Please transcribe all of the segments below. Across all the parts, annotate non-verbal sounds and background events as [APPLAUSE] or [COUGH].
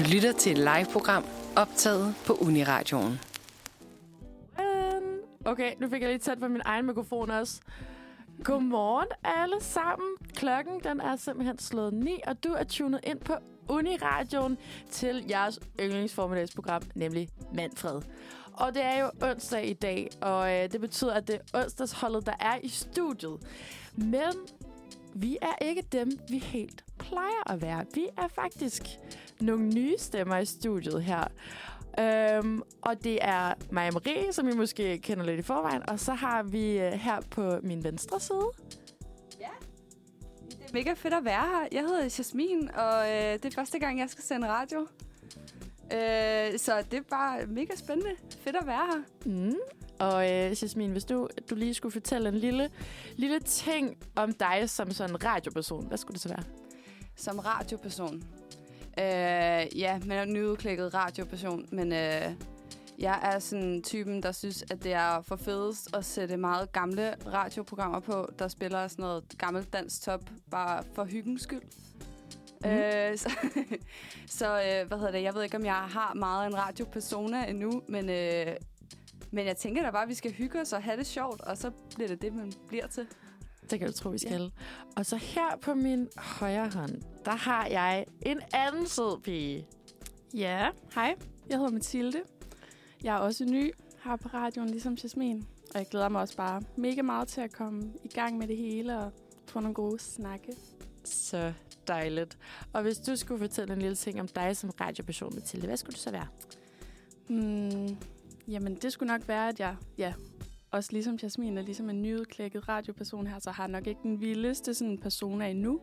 Du lytter til et live-program optaget på Uniradioen. Øhm, okay, nu fik jeg lige tæt på min egen mikrofon også. Godmorgen alle sammen. Klokken den er simpelthen slået 9, og du er tunet ind på Uniradioen til jeres yndlingsformiddagsprogram, nemlig Manfred. Og det er jo onsdag i dag, og øh, det betyder, at det er onsdagsholdet, der er i studiet. Men vi er ikke dem, vi helt plejer at være. Vi er faktisk nogle nye stemmer i studiet her. Øhm, og det er mig Marie, som I måske kender lidt i forvejen. Og så har vi øh, her på min venstre side. Det er mega fedt at være her. Jeg hedder Jasmin, og øh, det er første gang, jeg skal sende radio. Øh, så det er bare mega spændende. Fedt at være her. Mm. Og øh, Jasmin, hvis du, du lige skulle fortælle en lille, lille ting om dig som sådan radioperson, hvad skulle det så være? Som radioperson. Øh, ja, men er nyudklækket radioperson, men øh, jeg er sådan typen, der synes, at det er for fedest at sætte meget gamle radioprogrammer på, der spiller sådan noget gammelt dansk top, bare for hyggens skyld. Mm. Øh, [LAUGHS] så, så øh, hvad hedder det? Jeg ved ikke, om jeg har meget en radiopersona endnu, men, øh, men jeg tænker da bare, at vi skal hygge os og have det sjovt, og så bliver det det, man bliver til. Det kan du tro, vi skal. Ja. Og så her på min højre hånd, der har jeg en anden sød pige. Ja, hej. Jeg hedder Mathilde. Jeg er også ny her på radioen, ligesom Jasmin. Og jeg glæder mig også bare mega meget til at komme i gang med det hele og få nogle gode snakke. Så dejligt. Og hvis du skulle fortælle en lille ting om dig som radioperson, Mathilde, hvad skulle du så være? Mm, jamen, det skulle nok være, at jeg, ja, også ligesom Jasmin er ligesom en nyudklækket radioperson her, så har jeg nok ikke den vildeste sådan, persona endnu.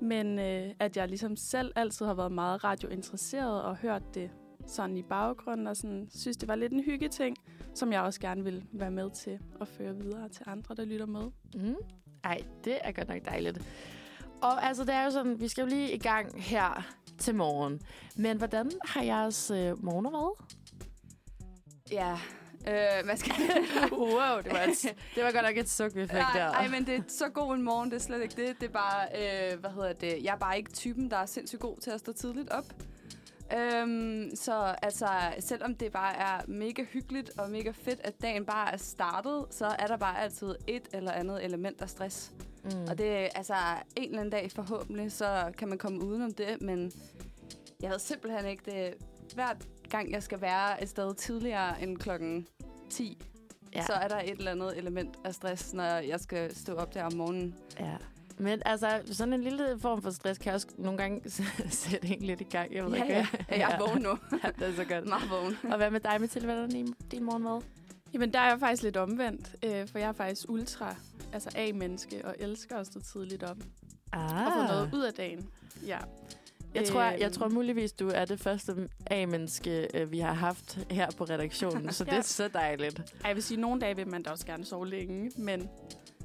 Men øh, at jeg ligesom selv altid har været meget radiointeresseret og hørt det sådan i baggrunden, og sådan, synes, det var lidt en hyggeting, som jeg også gerne vil være med til at føre videre til andre, der lytter med. Mm. Ej, det er godt nok dejligt. Og altså, det er jo sådan, vi skal jo lige i gang her til morgen. Men hvordan har jeres øh, morgener været? Ja, øh, hvad skal [LAUGHS] wow, det var, et, det var godt nok et suk, vi fik nej, der. Nej, men det er så god en morgen, det er slet ikke det. Det er bare, øh, hvad hedder det, jeg er bare ikke typen, der er sindssygt god til at stå tidligt op. Øhm, så altså, selvom det bare er mega hyggeligt og mega fedt, at dagen bare er startet, så er der bare altid et eller andet element af stress. Mm. Og det er altså en eller anden dag forhåbentlig, så kan man komme udenom det, men jeg havde simpelthen ikke det. Hver gang jeg skal være et sted tidligere end klokken 10, ja. så er der et eller andet element af stress, når jeg skal stå op der om morgenen. Ja. Men altså, sådan en lille form for stress kan også nogle gange [LAUGHS] sætte en lidt i gang. Jeg ved ja, ikke. Ja. ja, jeg er [LAUGHS] vågen nu. [LAUGHS] ja, det er så godt. Meget vågen. Og hvad med dig, Mathilde? Hvad er din, din morgen med? Jamen, der er jeg faktisk lidt omvendt, øh, for jeg er faktisk ultra altså A-menneske og elsker at stå tidligt op. Ah. Og få noget ud af dagen. Ja. Jeg tror, jeg, jeg tror muligvis, du er det første A-menneske, øh, vi har haft her på redaktionen, så ja. det er så dejligt. Ej, jeg vil sige, at nogle dage vil man da også gerne sove længe, men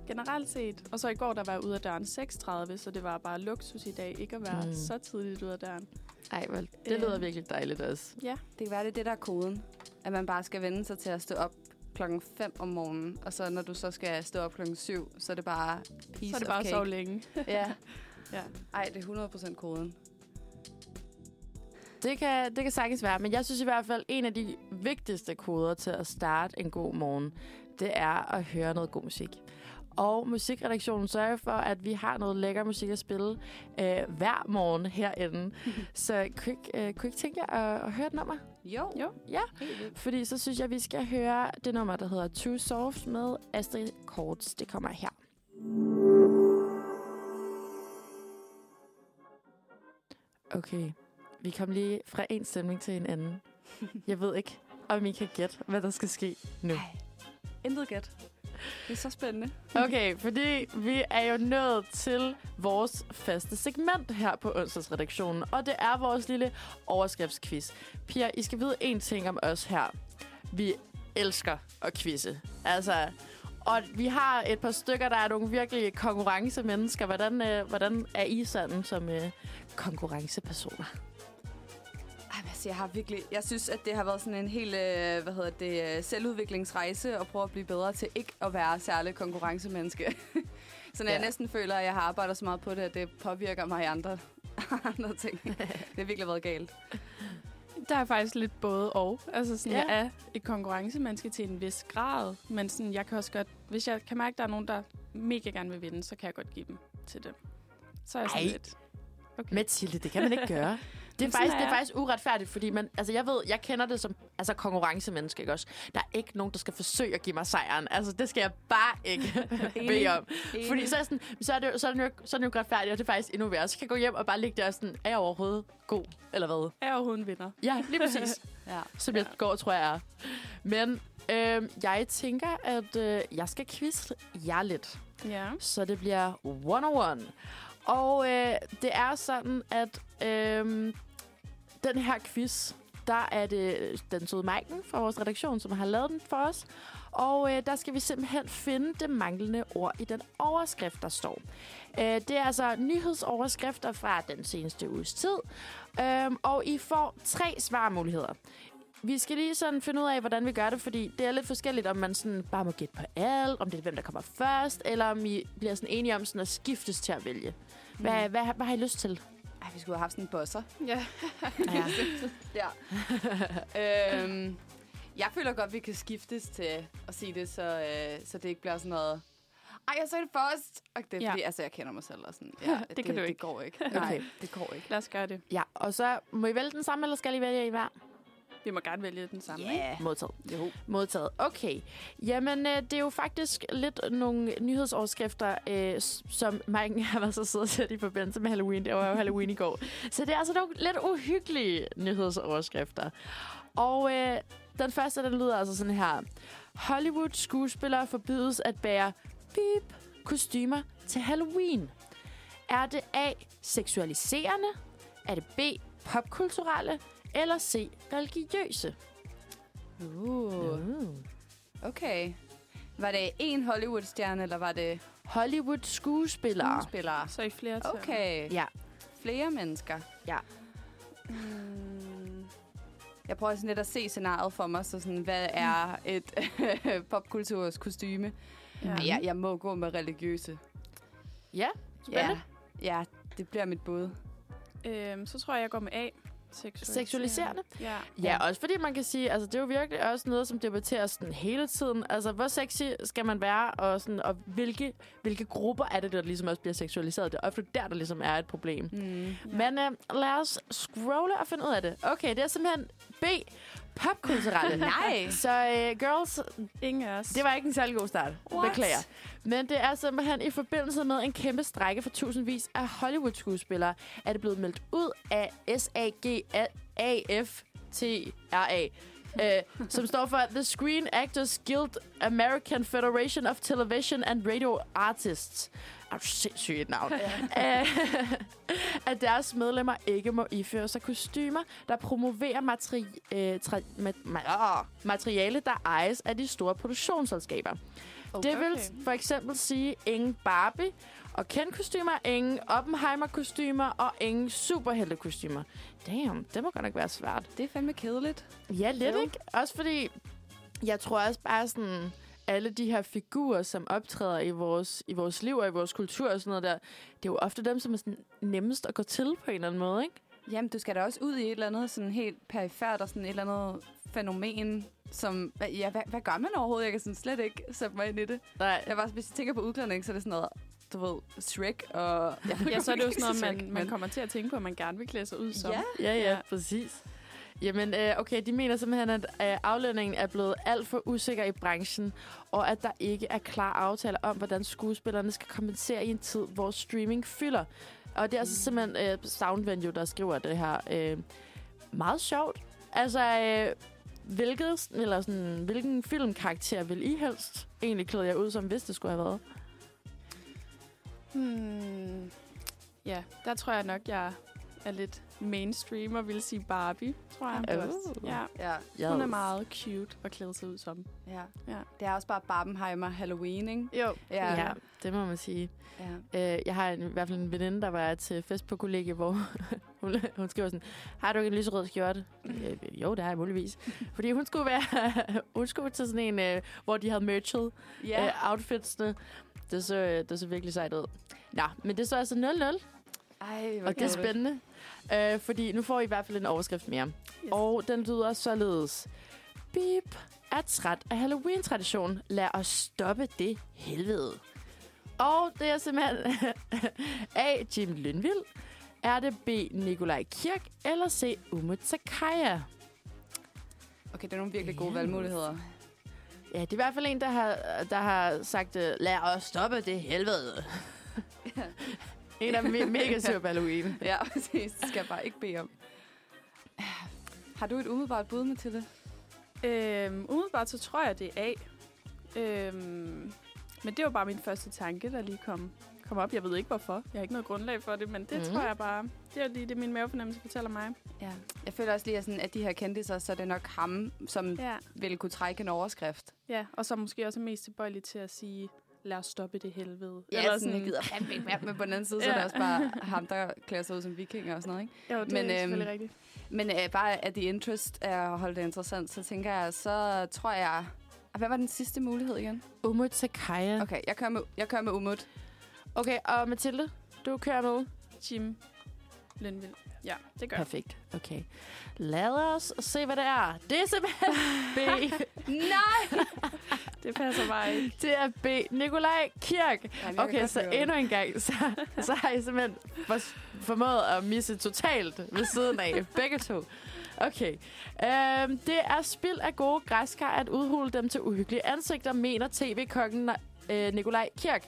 generelt set. Og så i går, der var jeg ude af døren 6.30, så det var bare luksus i dag, ikke at være mm. så tidligt ude af døren. Ej, vel, det lyder øh, virkelig dejligt også. Ja. Det kan være, det er det, der er koden. At man bare skal vende sig til at stå op klokken 5 om morgenen, og så når du så skal stå op klokken 7, så er det bare piece Så er det bare så længe. ja. [LAUGHS] ja. Ej, det er 100% koden. Det kan, det kan sagtens være, men jeg synes i hvert fald, en af de vigtigste koder til at starte en god morgen, det er at høre noget god musik. Og musikredaktionen sørger for, at vi har noget lækker musik at spille øh, hver morgen herinde. [LAUGHS] så kunne I, øh, kunne ikke tænke jer at, at høre et nummer? Jo. jo. Ja, fordi så synes jeg, at vi skal høre det nummer, der hedder Too Soft med Astrid Korts. Det kommer her. Okay, vi kom lige fra en stemning til en anden. Jeg ved ikke, om I kan gætte, hvad der skal ske nu. Ej, intet gæt. Det er så spændende. Okay, fordi vi er jo nået til vores faste segment her på onsdagsredaktionen, og det er vores lille overskriftsquiz. Pia, I skal vide en ting om os her. Vi elsker at quizze. Altså, og vi har et par stykker, der er nogle virkelig konkurrencemennesker. Hvordan, øh, hvordan er I sådan som øh, konkurrencepersoner? Altså, jeg har virkelig... Jeg synes, at det har været sådan en helt, øh, hvad hedder det, øh, selvudviklingsrejse at prøve at blive bedre til ikke at være særlig konkurrencemenneske. [LAUGHS] så når ja. jeg næsten føler, at jeg har arbejdet så meget på det, at det påvirker mig i andre, [LAUGHS] andre ting. Det har virkelig været galt. Der er faktisk lidt både og. Altså sådan, Ja. jeg er i konkurrence, man skal til en vis grad. Men sådan, jeg kan også godt, hvis jeg kan mærke, at der er nogen, der mega gerne vil vinde, så kan jeg godt give dem til dem. Så er jeg sådan Ej. lidt... Mathilde, det kan man ikke gøre. [LAUGHS] Det er, faktisk, er det er faktisk uretfærdigt, fordi man, altså jeg ved, jeg kender det som altså konkurrencemenneske, ikke også? Der er ikke nogen, der skal forsøge at give mig sejren. Altså, det skal jeg bare ikke [LAUGHS] [LAUGHS] bede om. Fordi så er, sådan, så er det, så er det jo, så er det jo retfærdigt, og det er faktisk endnu værre. Så kan jeg gå hjem og bare ligge der og sådan, er jeg overhovedet god, eller hvad? Er jeg overhovedet en vinder? Ja, lige præcis. [LAUGHS] Ja. som jeg går, tror jeg er. Men øh, jeg tænker, at øh, jeg skal quizze jer lidt. Ja. Så det bliver one-on-one. Og øh, det er sådan, at øh, den her quiz, der er det den søde Maiken fra vores redaktion, som har lavet den for os. Og øh, der skal vi simpelthen finde det manglende ord i den overskrift, der står. Øh, det er altså nyhedsoverskrifter fra den seneste uges tid. Øh, og I får tre svarmuligheder. Vi skal lige sådan finde ud af, hvordan vi gør det, fordi det er lidt forskelligt, om man sådan bare må gætte på alt, om det er hvem, der kommer først, eller om I bliver sådan enige om sådan at skiftes til at vælge. Hvad, hvad, hvad har I lyst til? Ej, vi skulle have haft sådan en bosser. Ja. [LAUGHS] Ja. Ja. øhm, jeg føler godt, vi kan skiftes til at sige det, så, øh, så det ikke bliver sådan noget... Ej, jeg sagde det først. Og det er Ja. fordi, altså, jeg kender mig selv og sådan. Ja, [LAUGHS] Det kan du Det ikke. går ikke. [LAUGHS] Nej, Okay. det går ikke. Lad os gøre det. ja, og så må I vælge den samme, eller skal I vælge en hver? Vi må gerne vælge den samme. ikke? Yeah. Modtaget. Jo. Modtaget. Okay. Jamen, øh, det er jo faktisk lidt nogle nyhedsoverskrifter, øh, som Mike [LAUGHS] har været så sød at sætte i forbindelse med Halloween. Det var jo Halloween i går. Så det er altså nogle lidt uhyggelige nyhedsoverskrifter. Og øh, den første, den lyder altså sådan her. Hollywood-skuespillere forbydes at bære beep kostymer til Halloween. Er det A. Seksualiserende? Er det B. Popkulturelle? Eller C. Religiøse? Uh, Mm. okay. Var det en Hollywood-stjerne, eller var det Hollywood-skuespillere. skuespillere? Så i flere til. Okay. Ja. Flere mennesker. Ja. Mm. Jeg prøver sådan lidt at se scenariet for mig, så sådan, hvad er et [LAUGHS] popkulturs kostyme? Ja. Ja. Jeg, jeg må gå med religiøse. Ja, Ja, spændende. ja det bliver mit bud. Øhm, så tror jeg, jeg går med A. Seksualiserende. Seksualiserende? Ja. Ja, også fordi man kan sige, altså det er jo virkelig også noget, som debatteres sådan hele tiden. Altså, hvor sexy skal man være, og, sådan, og hvilke, hvilke grupper er det, der ligesom også bliver seksualiseret? Det er ofte der, der ligesom er et problem. Mm. Ja. Men øh, lad os scrolle og finde ud af det. Okay, det er simpelthen B. Popkulturelle. [LAUGHS] Nej. Så øh, girls, Ingen af os. det var ikke en særlig god start. What? Beklager. Men det er simpelthen i forbindelse med en kæmpe strække for tusindvis af Hollywood-skuespillere, er det blevet meldt ud af SAG-AFTRA, øh, som står for The Screen Actors Guild American Federation of Television and Radio Artists. Er sindssygt et navn. Øh, [LAUGHS] at deres medlemmer ikke må iføre sig kostymer, der promoverer materi- øh, tra- ma- ma- åh, materiale, der ejes af de store produktionsselskaber. Okay. Det vil for eksempel sige ingen Barbie og Ken-kostymer, ingen Oppenheimer-kostymer og ingen superhelte-kostymer. Damn, det må godt nok være svært. Det er fandme kedeligt. Ja, lidt Jo. ikke? Også fordi, jeg tror også bare sådan, alle de her figurer, som optræder i vores, i vores liv og i vores kultur og sådan noget der, det er jo ofte dem, som er sådan nemmest at gå til på en eller anden måde, ikke? Jamen, du skal da også ud i et eller andet sådan helt perifært og sådan et eller andet fænomen, som... hva- Ja, hvad, hvad gør man overhovedet? Jeg kan sådan slet ikke sætte mig ind i det. Nej. Jeg var, hvis jeg tænker på udklædning, så er det sådan noget, du ved, Shrek og... Jeg Ja, så er det jo sådan noget, [LAUGHS] man, man kommer til at tænke på, at man gerne vil klæde sig ud som. Ja. Ja, ja, Ja. præcis. Jamen, øh, okay, de mener simpelthen, at øh, aflønningen er blevet alt for usikker i branchen, og at der ikke er klar aftaler om, hvordan skuespillerne skal kompensere i en tid, hvor streaming fylder. Og det er altså simpelthen øh, Soundvenue, der skriver det her. Øh, meget sjovt. Altså, øh, hvilket, eller sådan, hvilken filmkarakter vil I helst egentlig klæde jer ud som, hvis det skulle have været? Hmm. Ja, der tror jeg nok, jeg er lidt mainstream og vil sige Barbie, tror jeg. Oh. Ja, Ja, hun er meget cute at klæde sig ud som. ja. Ja. Det er også bare Barbenheimer Halloween, ikke? Jo. Ja. Ja, det må man sige. ja. Øh, jeg har en, i hvert fald en veninde, der var til fest på kollegie, hvor [LAUGHS] hun, hun skriver sådan, har du ikke en lyserød skjorte? øh, jo, det har jeg muligvis. [LAUGHS] Fordi hun skulle være, [LAUGHS] hun skulle til sådan en, øh, hvor de havde merchet Ja. øh, outfitsene. Det så, øh, det så virkelig sejt ud. Nå, men det så altså 0-0. Ej, hvor Og det er spændende, øh, fordi nu får I i hvert fald en overskrift mere. Yes. Og den lyder således. Beep er træt af Halloween-traditionen. Lad os stoppe det helvede. Og det er simpelthen [LAUGHS] A. Jim Lyndvild. Er det B. Nikolaj Kirk? Eller C. Umut Sakaya? Okay, det er nogle virkelig gode Ja. valgmuligheder. Ja, det er i hvert fald en, der har, der har sagt, øh, lad os stoppe det helvede. [LAUGHS] en af dem mega sur på Halloween. [LAUGHS] Ja, præcis. Det skal jeg bare ikke bede om. Har du et umiddelbart bud med til det? Øhm, umiddelbart så tror jeg, det er A. Øhm, men det var bare min første tanke, der lige kom, kom op. Jeg ved ikke hvorfor. Jeg har ikke noget grundlag for det, men det mm. tror jeg bare, det er lige det, min mavefornemmelse fortæller mig. Ja. Jeg føler også lige, at, sådan, at de her kendte sig, så er det nok ham, som ja. Ja. ville kunne trække en overskrift. ja, og så måske også er mest tilbøjelig til at sige, lad os stoppe det helvede. Ja, Eller sådan, jeg gider fandme ikke mere. Men på den anden side, så er det Ja. også bare ham, der klæder sig ud som vikinger og sådan noget, ikke? Jo, det Men, men, er øhm, selvfølgelig rigtigt. Men øh, bare af the interest af at holde det interessant, så tænker jeg, så tror jeg... Ah, Hvad var den sidste mulighed igen? Umut Sakaya. Okay. Okay, jeg kører med, jeg kører med Umut. okay, og Mathilde, du kører med? Jim Lindvild. Ja, det gør. Perfekt. Okay. Lad os se, hvad det er. Det er simpelthen B. [LAUGHS] Nej! Det passer bare ikke. [LAUGHS] Det er B. Nikolaj Kirk. Kan Okay, så høre endnu en gang, så, så har I simpelthen for, formået at misse totalt ved siden af [LAUGHS] begge to. Okay. Øhm, det er spild af gode græskar at udhule dem til uhyggelige ansigter, mener tv-kokken øh, Nikolaj Kirk.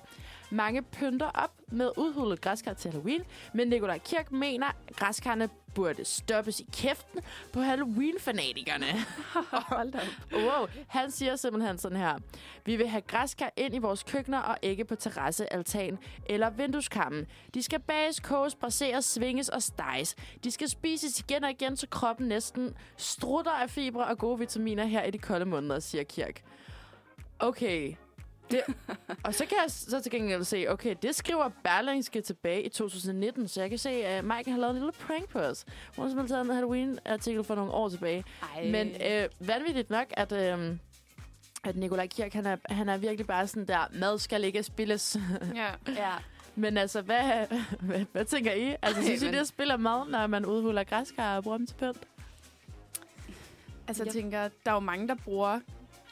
Mange pynter op med udhulet græskar til Halloween, men Nikolaj Kirk mener, at græskarne burde stoppes i kæften på Halloween-fanatikerne. [LAUGHS] Hold op. Wow, han siger simpelthen sådan her. Vi vil have græskar ind i vores køkkener og ikke på terrasse, altan eller vindueskarmen. De skal bages, koges, braseres, svinges og steges. De skal spises igen og igen, så kroppen næsten strutter af fibre og gode vitaminer her i de kolde måneder, siger Kirk. Okay. Det, og så kan jeg så til gengæld se, okay, det skriver Berlingske tilbage i 2019, så jeg kan se, at Mike har lavet en lille prank på os. Hun har simpelthen taget en Halloween-artikel for nogle år tilbage. Ej. Men øh, vanvittigt nok, at, øh, at Nikolaj Kirk, han er, han er virkelig bare sådan der, mad skal ikke spilles. Ja. [LAUGHS] Ja. Men altså, hvad, hvad, hvad tænker I? Altså, Ej, synes I, men- det spiller mad, når man udhuler græskar og bruger dem til pynt? Altså, jeg Ja. tænker, der er jo mange, der bruger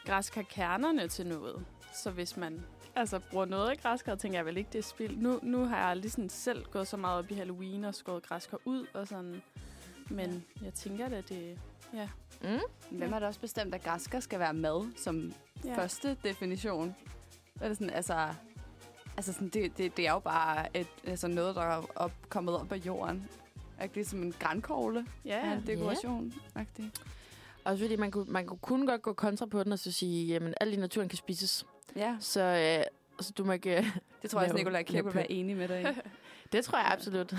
græskarkernerne til noget. Så hvis man altså, bruger noget af græskar, tænker jeg vel ikke, det er spild. Nu, nu har jeg sådan selv gået så meget op i Halloween og skåret græskar ud og sådan. Men jeg tænker da, det... Ja. Mm? Hvem har da også bestemt, at græsker skal være mad som ja. ja. første definition? Er det sådan, altså... Altså, sådan, det, det, det er jo bare et, altså noget, der er op, kommet op af jorden. Er det som en grænkogle? Ja, Ja, en dekoration. Yeah. Også fordi man kunne, man kunne kun godt gå kontra på den og så sige, jamen, alt i naturen kan spises. Ja, Så, øh, så du må ikke... Øh, [LAUGHS] det tror jeg også, Nicolai Kirk vil være enig med dig i. [LAUGHS] det tror jeg absolut.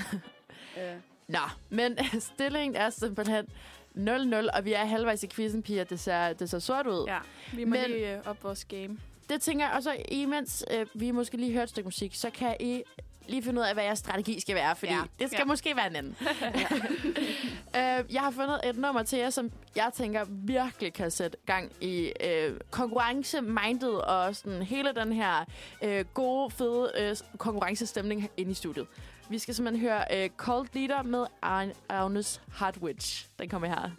ja. Nå, men [LAUGHS] stillingen er simpelthen 0-0, og vi er halvvejs i quizzen, piger. Det ser, det ser sort ud. ja. Vi må Men... lige øh, op vores game. Det tænker jeg, og så imens øh, vi måske lige hørt et stykke musik, så kan I lige finde ud af, hvad jeres strategi skal være, fordi Ja. ja. det skal Ja. ja. måske være en anden. [LAUGHS] øh, jeg har fundet et nummer til jer, som jeg tænker virkelig kan sætte gang i øh, konkurrence-minded og sådan hele den her øh, gode, fede øh, konkurrencestemning inde i studiet. Vi skal simpelthen høre øh, Cold Leader med Agnes Hardwitch. Den kommer her.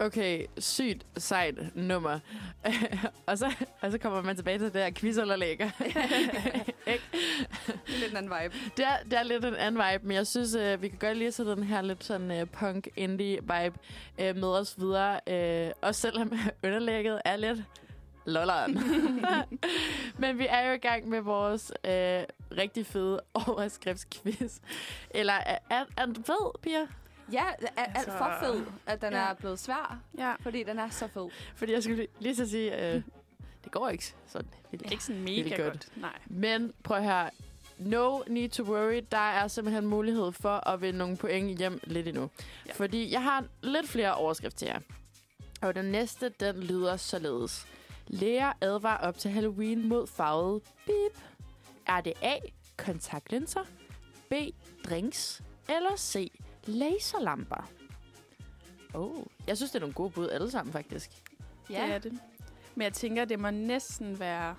Okay, sygt sejt nummer. [LAUGHS] og, så, og så kommer man tilbage til det her quizunderlæg. Ikke? [LAUGHS] Det er lidt en anden vibe. det, er, det er lidt en anden vibe, men jeg synes, uh, vi kan godt lige sætte den her lidt sådan uh, punk indie vibe uh, med os videre. Uh, også selvom [LAUGHS] underlægget er lidt lolleren. men vi er jo i gang med vores uh, rigtig fede overskriftsquiz. Eller er, er, er fed, Pia? Ja, er alt for fed, at den Ja. er blevet svær, Ja. fordi den er så fed. Fordi jeg skulle lige så sige, uh, det går ikke sådan. vildt. Ikke sådan mega good. godt. Nej. Men prøv høre. No need to worry. Der er simpelthen mulighed for at vinde nogle point hjem lidt endnu. Ja. Fordi jeg har lidt flere overskrifter til jer. Og den næste, den lyder således. Læger advarer op til Halloween mod farvet beep. Er det A. Kontaktlinser, B. Drinks eller C. Laserlamper? Oh, jeg synes, det er nogle gode bud alle sammen, faktisk. Ja. Det er det. Men jeg tænker, det må næsten være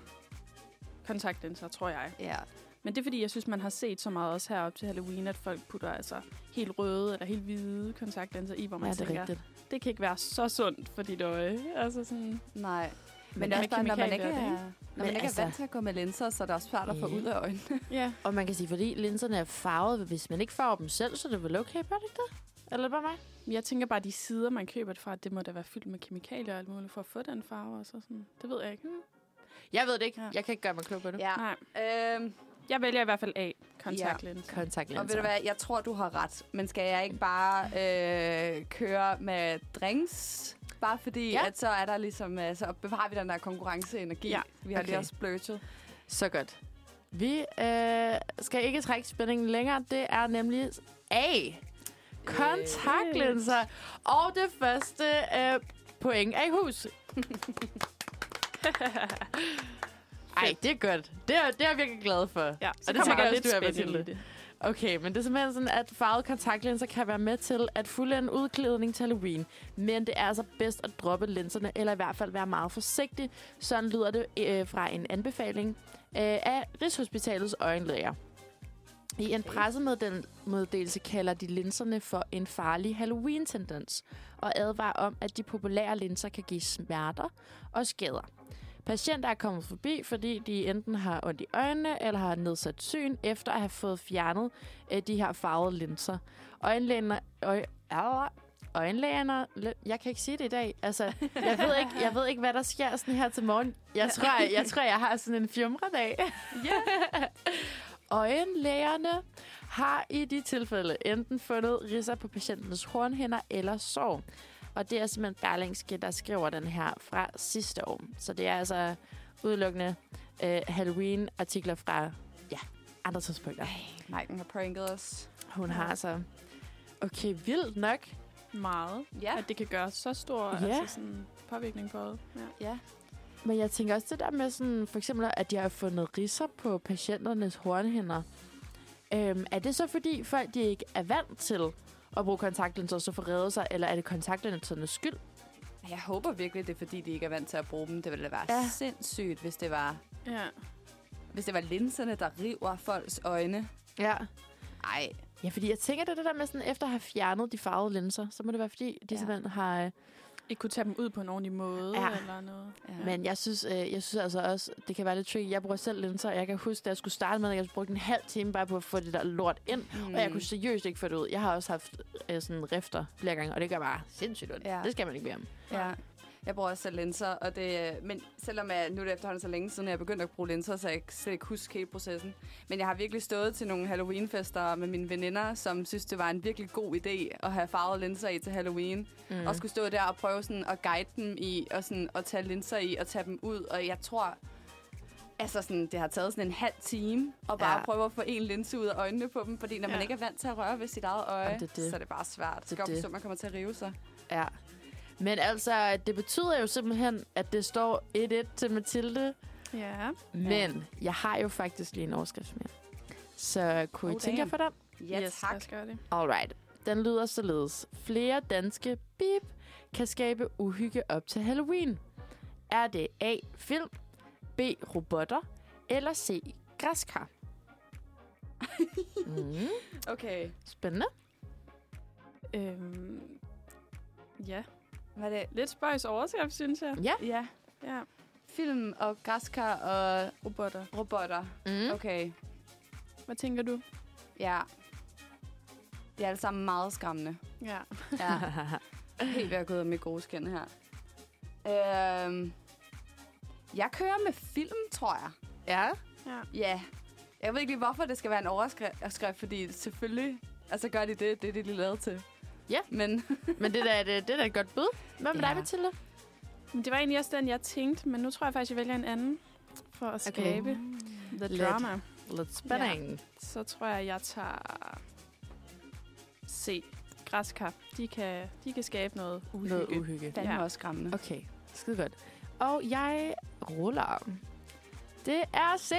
kontaktlinser, tror jeg. Ja. Men det er fordi, jeg synes, man har set så meget også herop til Halloween, at folk putter altså helt røde eller helt hvide kontaktlinser i, hvor man Ja, det er tænker, rigtigt. det kan ikke være så sundt for dit øje. Altså sådan, Nej. Men, Men det er også bare, når man ikke er, det, når Men man ikke altså- er vant til at gå med linser, så er det også svært at få Ja. ud af øjnene. ja. Og man kan sige, fordi linserne er farvet, hvis man ikke farver dem selv, så er det vel okay, det ikke det? Eller er bare mig? Jeg tænker bare, de sider, man køber det fra, det må da være fyldt med kemikalier og alt muligt for at få den farve. Og så sådan. Det ved jeg ikke. Jeg ved det ikke. Ja. Jeg kan ikke gøre mig klog på det. Ja. Nej. Øhm, Jeg vælger i hvert fald A, kontaktlinser. Kontaktlinser. og ved du hvad, jeg tror, du har ret. Men skal jeg ikke bare øh, køre med drinks? Bare fordi, Ja. at så er der ligesom, øh, så bevarer vi den der konkurrenceenergi. Ja. Vi har Okay. lige også splurget. Så godt. Vi øh, skal ikke trække spændingen længere. Det er nemlig A. Kontaktlinser. Og det første øh, point er i hus. [LAUGHS] Ej, det er godt. Det er, det er jeg virkelig glad for. Ja, Og det jeg også, lidt spænding i det. Okay, men det er simpelthen sådan, at farvede kontaktlinser kan være med til at fuldende udklædning til Halloween. Men det er altså bedst at droppe linserne, eller i hvert fald være meget forsigtig. Sådan lyder det øh, fra en anbefaling øh, af Rigshospitalets øjenlæger. I en pressemeddelelse kalder de linserne for en farlig Halloween-tendens, og advarer om, at de populære linser kan give smerter og skader. Patienter er kommet forbi, fordi de enten har ondt i øjnene eller har nedsat syn, efter at have fået fjernet øh, de her farvede linser. Øjenlægerne... Øj, Øjenlægerne... Jeg kan ikke sige det i dag. Altså, jeg ved ikke, jeg ved ikke hvad der sker sådan her til morgen. Jeg tror, jeg, jeg, tror, jeg har sådan en fjumredag. [LAUGHS] Øjenlægerne har i de tilfælde enten fundet ridser på patientens hornhænder eller sår. Og det er simpelthen Berlingske, der skriver den her fra sidste år. Så det er altså udelukkende øh, Halloween-artikler fra ja, andre tidspunkter. Maiken har pranket os. Hun har altså... Okay, vildt nok. Meget. Ja. At det kan gøre så stor Ja. altså sådan, påvirkning på øjet. Ja. Ja. Men jeg tænker også det der med sådan, for eksempel, at de har fundet ridser på patienternes hornhænder. Øhm, er det så fordi folk de ikke er vant til at bruge kontaktlinser så få reddet sig, eller er det kontaktlinsernes skyld? Jeg håber virkelig, det er fordi, de ikke er vant til at bruge dem. Det ville da være Ja. ja. sindssygt, hvis det var ja. hvis det var linserne, der river folks øjne. Ja. Ej, Ja, fordi jeg tænker, det er det der med sådan, efter at have fjernet de farvede linser, så må det være, fordi de Ja. simpelthen har... Ikke kunne tage dem ud på en ordentlig måde Ja. eller noget. ja. Men jeg synes, øh, jeg synes altså også, det kan være lidt tricky. Jeg bruger selv linser, og jeg kan huske, da jeg skulle starte med, at jeg brugte en halv time bare på at få det der lort ind. Mm. Og jeg kunne seriøst ikke få det ud. Jeg har også haft øh, sådan rifter flere gange, og det gør bare sindssygt ondt. Ja. Det skal man ikke bede om. Ja. Jeg bruger også selv linser, og det, men selvom jeg, nu er det efterhånden så længe siden, jeg er begyndt at bruge linser, så jeg slet ikke huske hele processen. Men jeg har virkelig stået til nogle Halloween-fester med mine veninder, som synes, det var en virkelig god idé at have farvede linser i til Halloween. Mm. Og skulle stå der og prøve sådan at guide dem i, og sådan at tage linser i og tage dem ud. Og jeg tror, altså sådan, det har taget sådan en halv time at bare Ja. prøve at få en linse ud af øjnene på dem, fordi når ja. man ikke er vant til at røre ved sit eget øje, Jamen, det er det. så er det bare svært. Det Det er at man kommer til at rive sig. Ja. Men altså, det betyder jo simpelthen, at det står 1-1 til Mathilde. Ja. Men jeg har jo faktisk lige en overskrift mere. Så kunne I Oh, tænke jer for den? Ja, yes, tak. lad det. Alright. Den lyder således. Flere danske bip kan skabe uhygge op til Halloween. Er det A. Film, B. Robotter eller C. Græskar? [LAUGHS] mm, Okay. spændende. Øhm, ja. Hvad er det? Lidt spøjs overskrift, synes jeg. Ja. Ja. Ja. Film og græskar og Robotter. robotter. Mm. Okay. Hvad tænker du? Ja. Det er alle sammen meget skræmmende. Ja. Ja. Helt ved at gå ud af mit gode skin her. Øhm, jeg kører med film, tror jeg. ja. Ja. Ja. Jeg ved ikke lige, hvorfor det skal være en overskrift, fordi selvfølgelig altså gør de det. Det er det, de er lavet til. Ja. Men [LAUGHS] Men det der, er det, det er da et godt bud. Hvad med Ja. dig, Mathilde? Men det var egentlig også den, jeg tænkte, men nu tror jeg faktisk, jeg vælger en anden for at Okay. skabe the drama. Lidt spænding. Så tror jeg, jeg tager C. Græskar. De kan, de kan skabe noget uhygge. Noget uhygge. fandme Ja. også skræmmende. Okay, skide godt. Og jeg ruller. Det er C.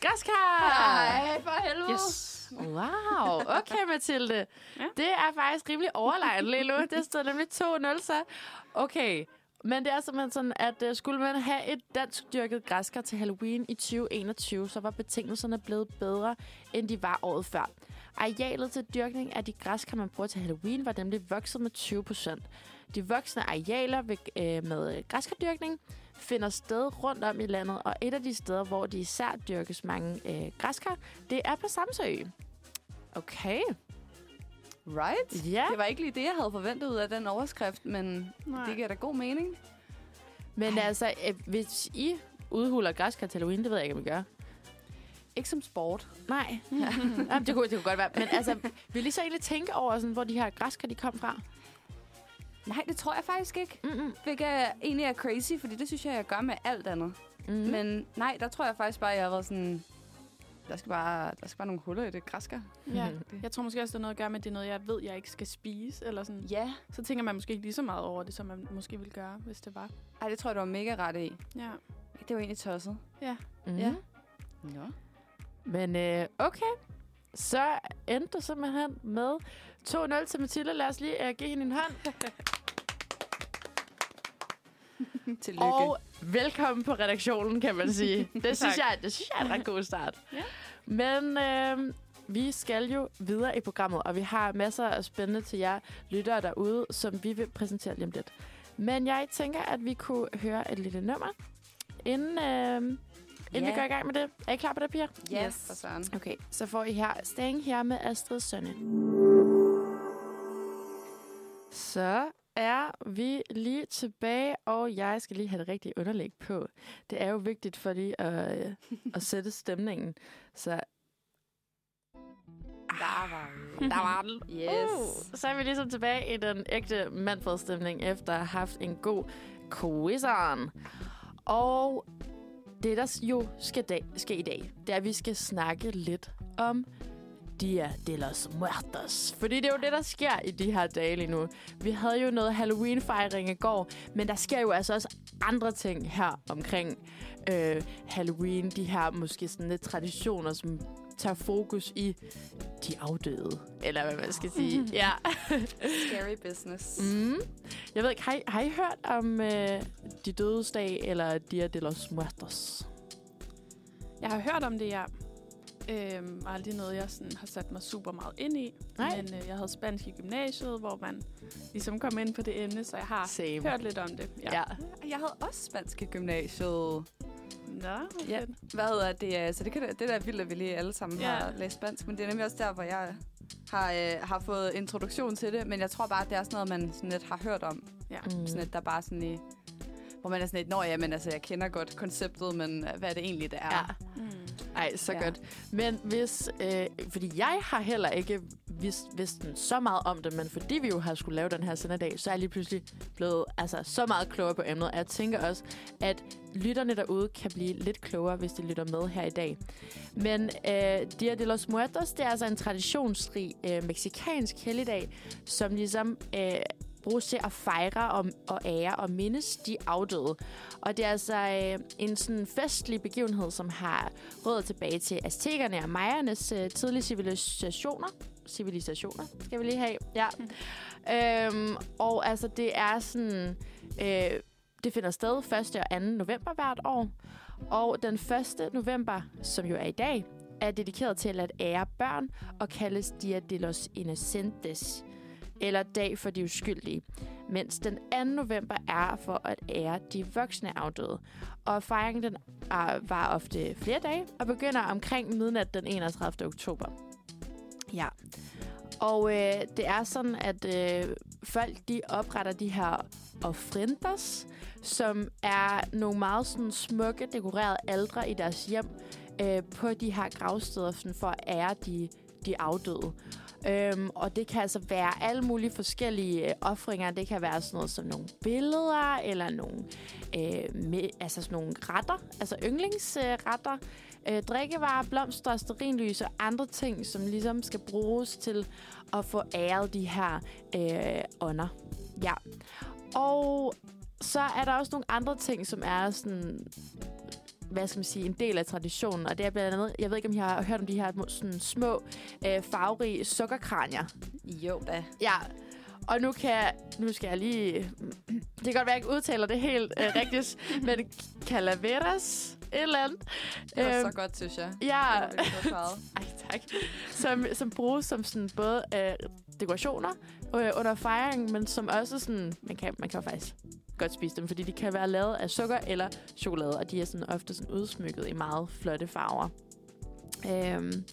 Græskar! Ej, for helvede. Yes. Wow, okay Mathilde. [LAUGHS] Ja. Det er faktisk rimelig overlegnet lige nu. Det står nemlig 2-0 så. Okay, Men det er simpelthen sådan, at uh, skulle man have et dansk dyrket græskar til Halloween i 2021, så var betingelserne blevet bedre, end de var året før. Arealet til dyrkning af de græskar, man bruger til Halloween, var nemlig vokset med 20 procent. De voksne arealer ved, øh, med græskardyrkning finder sted rundt om i landet, og et af de steder, hvor de især dyrkes mange øh, græskar, det er på Samsø. Okay. Right? Ja. Det var ikke lige det, jeg havde forventet ud af den overskrift, men Nej. det giver da god mening. Men altså, øh, hvis I udhuler græskar til Halloween, det ved jeg ikke, om I gør. Ikke som sport. Nej. Ja. [LAUGHS] Jamen, det, kunne, det kunne godt være. Men altså, vil I så egentlig tænke over, sådan, hvor de her græskar, de kom fra? Nej, det tror jeg faktisk ikke. Mm-mm. Hvilket er- egentlig er crazy, fordi det synes jeg, jeg gør med alt andet. Mm. Mm. Men nej, der tror jeg faktisk bare, jeg har været sådan... Der skal bare, der skal bare nogle huller i det græsker. Ja. Mhm. Jeg tror måske også, det er noget at gøre med, at det er noget, jeg ved, jeg ikke skal spise. Eller sådan. Ja. Så tænker man måske ikke lige så meget over det, som man måske ville gøre, hvis det var. Ej, det tror jeg, du var mega ret i. Ja. Det var egentlig tosset. Mm. Ja. Nå. Men øh, okay, så endte det simpelthen med 2-0 til Mathilde. Lad os lige uh, give hende en hånd. [LAUGHS] Tillykke. Og velkommen på redaktionen, kan man sige. [LAUGHS] Det synes, jeg, det synes jeg er en ret god start. Ja. Men øh, vi skal jo videre i programmet, og vi har masser af spændende til jer lyttere derude, som vi vil præsentere lige om lidt. Men jeg tænker, at vi kunne høre et lille nummer, inden, øh, inden Ja. vi går i gang med det. Er I klar på det, piger? Yes, Yes. Okay, så får I her Staying her med Astrid Sønne. Så er vi lige tilbage, og jeg skal lige have det rigtige underlæg på. Det er jo vigtigt for lige at, øh, at sætte stemningen. Så Der var der var den. Yes. Uh, så er vi ligesom tilbage i den ægte Manfred-stemning, efter at have haft en god quizeren. Og det, der jo skal, dag, skal i dag, det er, at vi skal snakke lidt om Dia de los Muertos. Fordi det er jo det, der sker i de her dage lige nu. Vi havde jo noget Halloween-fejring i går, men der sker jo altså også andre ting her omkring øh, Halloween. De her måske sådan lidt traditioner, som tager fokus i de afdøde. Eller hvad man skal sige. [LAUGHS] ja. Scary business. Mm. Jeg ved ikke, har I, har I hørt om øh, de dødes dag, eller Dia de los Muertos? Jeg har hørt om det, ja. Øhm, og aldrig noget, jeg sådan har sat mig super meget ind i. Nej. Men øh, jeg havde spansk i gymnasiet, hvor man ligesom kom ind på det emne, så jeg har Same. hørt lidt om det. Ja. ja. Jeg havde også spansk i gymnasiet. Nå, Ja. Hvad hedder det? Så det, kan, det der er vildt, at vi lige alle sammen Ja. har læst spansk. Men det er nemlig også der, hvor jeg har, øh, har fået introduktion til det. Men jeg tror bare, at det er sådan noget, man sådan lidt har hørt om. Ja. Mm. Sådan lidt, der bare sådan i... Hvor man er sådan lidt, nå ja, men altså, jeg kender godt konceptet, men hvad er det egentlig, det er? ja. Mm. Ej, så ja. Godt. Men hvis... Øh, fordi jeg har heller ikke vidst, vidst så meget om det, men fordi vi jo har skulle lave den her sendedag, så er jeg lige pludselig blevet altså, så meget klogere på emnet. Og jeg tænker også, at lytterne derude kan blive lidt klogere, hvis de lytter med her i dag. Men øh, Dia de los Muertos, det er altså en traditionsrig øh, meksikansk helligdag, som ligesom... Øh, bruges til at fejre og, og ære og mindes de afdøde. Og det er altså øh, en sådan festlig begivenhed, som har rødder tilbage til aztekerne og majernes øh, tidlige civilisationer. Civilisationer, skal vi lige have. Ja. øhm, og altså, det er sådan... Øh, det finder sted 1. og 2. november hvert år. Og den 1. november, som jo er i dag, er dedikeret til at ære børn og kaldes Dia de los Inocentes, eller Dag for de uskyldige, mens den 2. november er for at ære de voksne afdøde. Og fejringen den er, var ofte flere dage, og begynder omkring midnat den 31. oktober. Ja. Og øh, det er sådan, at øh, folk de opretter de her ofrendas, som er nogle meget sådan, smukke, dekorerede aldre i deres hjem øh, på de her gravsteder sådan, for at ære de, de afdøde. Øhm, og det kan altså være alle mulige forskellige øh, offringer. Det kan være sådan noget som nogle billeder, eller nogle, øh, med, altså sådan nogle retter, altså yndlingsretter, øh, drikkevarer, blomster, sterinlys og andre ting, som ligesom skal bruges til at få æret de her øh, ånder. Ja. Og så er der også nogle andre ting, som er sådan hvad skal man sige, en del af traditionen, og det er blandt andet, jeg ved ikke, om I har hørt om de her sådan små, øh, farverige sukkerkranier. Jo da. Ja, Og nu kan jeg, nu skal jeg lige, [CLEARS THROAT] det kan godt være, at jeg ikke udtaler det helt øh, [LAUGHS] rigtigt, men Calaveras, et eller andet. Det var Øhm, så godt, synes jeg. Ja, Det var [LAUGHS] ej tak. Som, som bruges som sådan både øh, dekorationer øh, under fejringen, men som også sådan, man kan, man kan jo faktisk godt spise dem, fordi de kan være lavet af sukker eller chokolade, og de er sådan ofte sådan udsmykket i meget flotte farver. Øhm,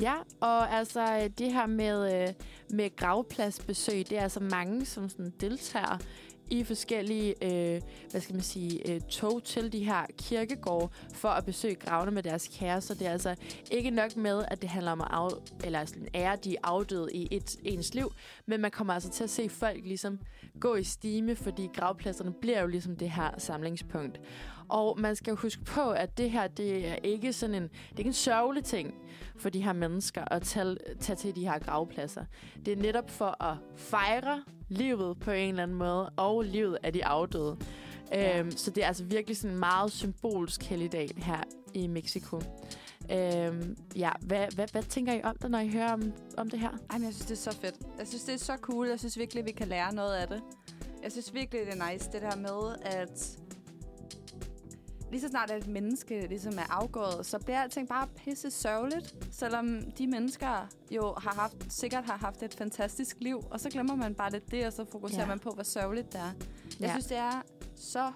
ja, og altså det her med, øh, med gravpladsbesøg, det er altså mange, som sådan deltager i forskellige, øh, hvad skal man sige, øh, tog til de her kirkegårde for at besøge gravene med deres kære. Så Det er altså ikke nok med, at det handler om at af, eller sådan ære de afdøde i et, ens liv, men man kommer altså til at se folk ligesom gå i stime, fordi gravpladserne bliver jo ligesom det her samlingspunkt. Og man skal jo huske på, at det her, det er ikke sådan en, det er ikke en sørgelig ting for de her mennesker at tage, tage til de her gravpladser. Det er netop for at fejre livet på en eller anden måde, og livet af de afdøde. Ja. Øhm, så det er altså virkelig sådan en meget symbolsk helligdag her i Mexico. Øhm, ja, hvad, hvad, hvad tænker I om det, når I hører om, om det her? Ej, men jeg synes, det er så fedt. Jeg synes, det er så cool. Jeg synes virkelig, vi kan lære noget af det. Jeg synes virkelig, det er nice, det der med, at lige så snart et menneske ligesom er afgået, så bliver alting bare pisse sørgeligt. Selvom de mennesker jo har haft, sikkert har haft et fantastisk liv, og så glemmer man bare lidt det, og så fokuserer Ja. man på, hvor sørgeligt det er. Jeg Ja. synes, det er så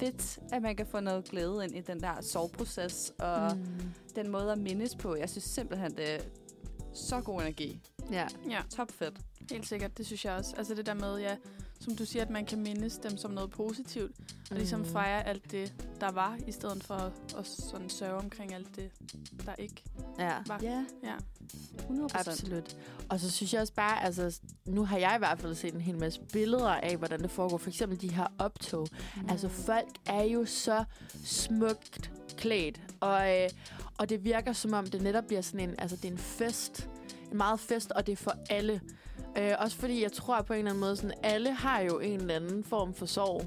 fedt, at man kan få noget glæde ind i den der soveproces, og mm. den måde at mindes på. Jeg synes simpelthen, det er så god energi. Ja. Ja, Top fedt. helt sikkert. Det synes jeg også. Altså det der med, ja, som du siger, at man kan mindes dem som noget positivt. Og ligesom Mm. fejre alt det, der var, i stedet for at, at sådan sørge omkring alt det, der ikke Ja. var. Ja, Ja. 100 procent. Absolut. Og så synes jeg også bare, altså, nu har jeg i hvert fald set en hel masse billeder af, hvordan det foregår. For eksempel de her optog. Mm. Altså, folk er jo så smukt klædt. Og, øh, og det virker som om, det netop bliver sådan en, altså, det er en fest. En meget fest, og det er for alle. Øh, også fordi jeg tror på en eller anden måde, sådan, alle har jo en eller anden form for sorg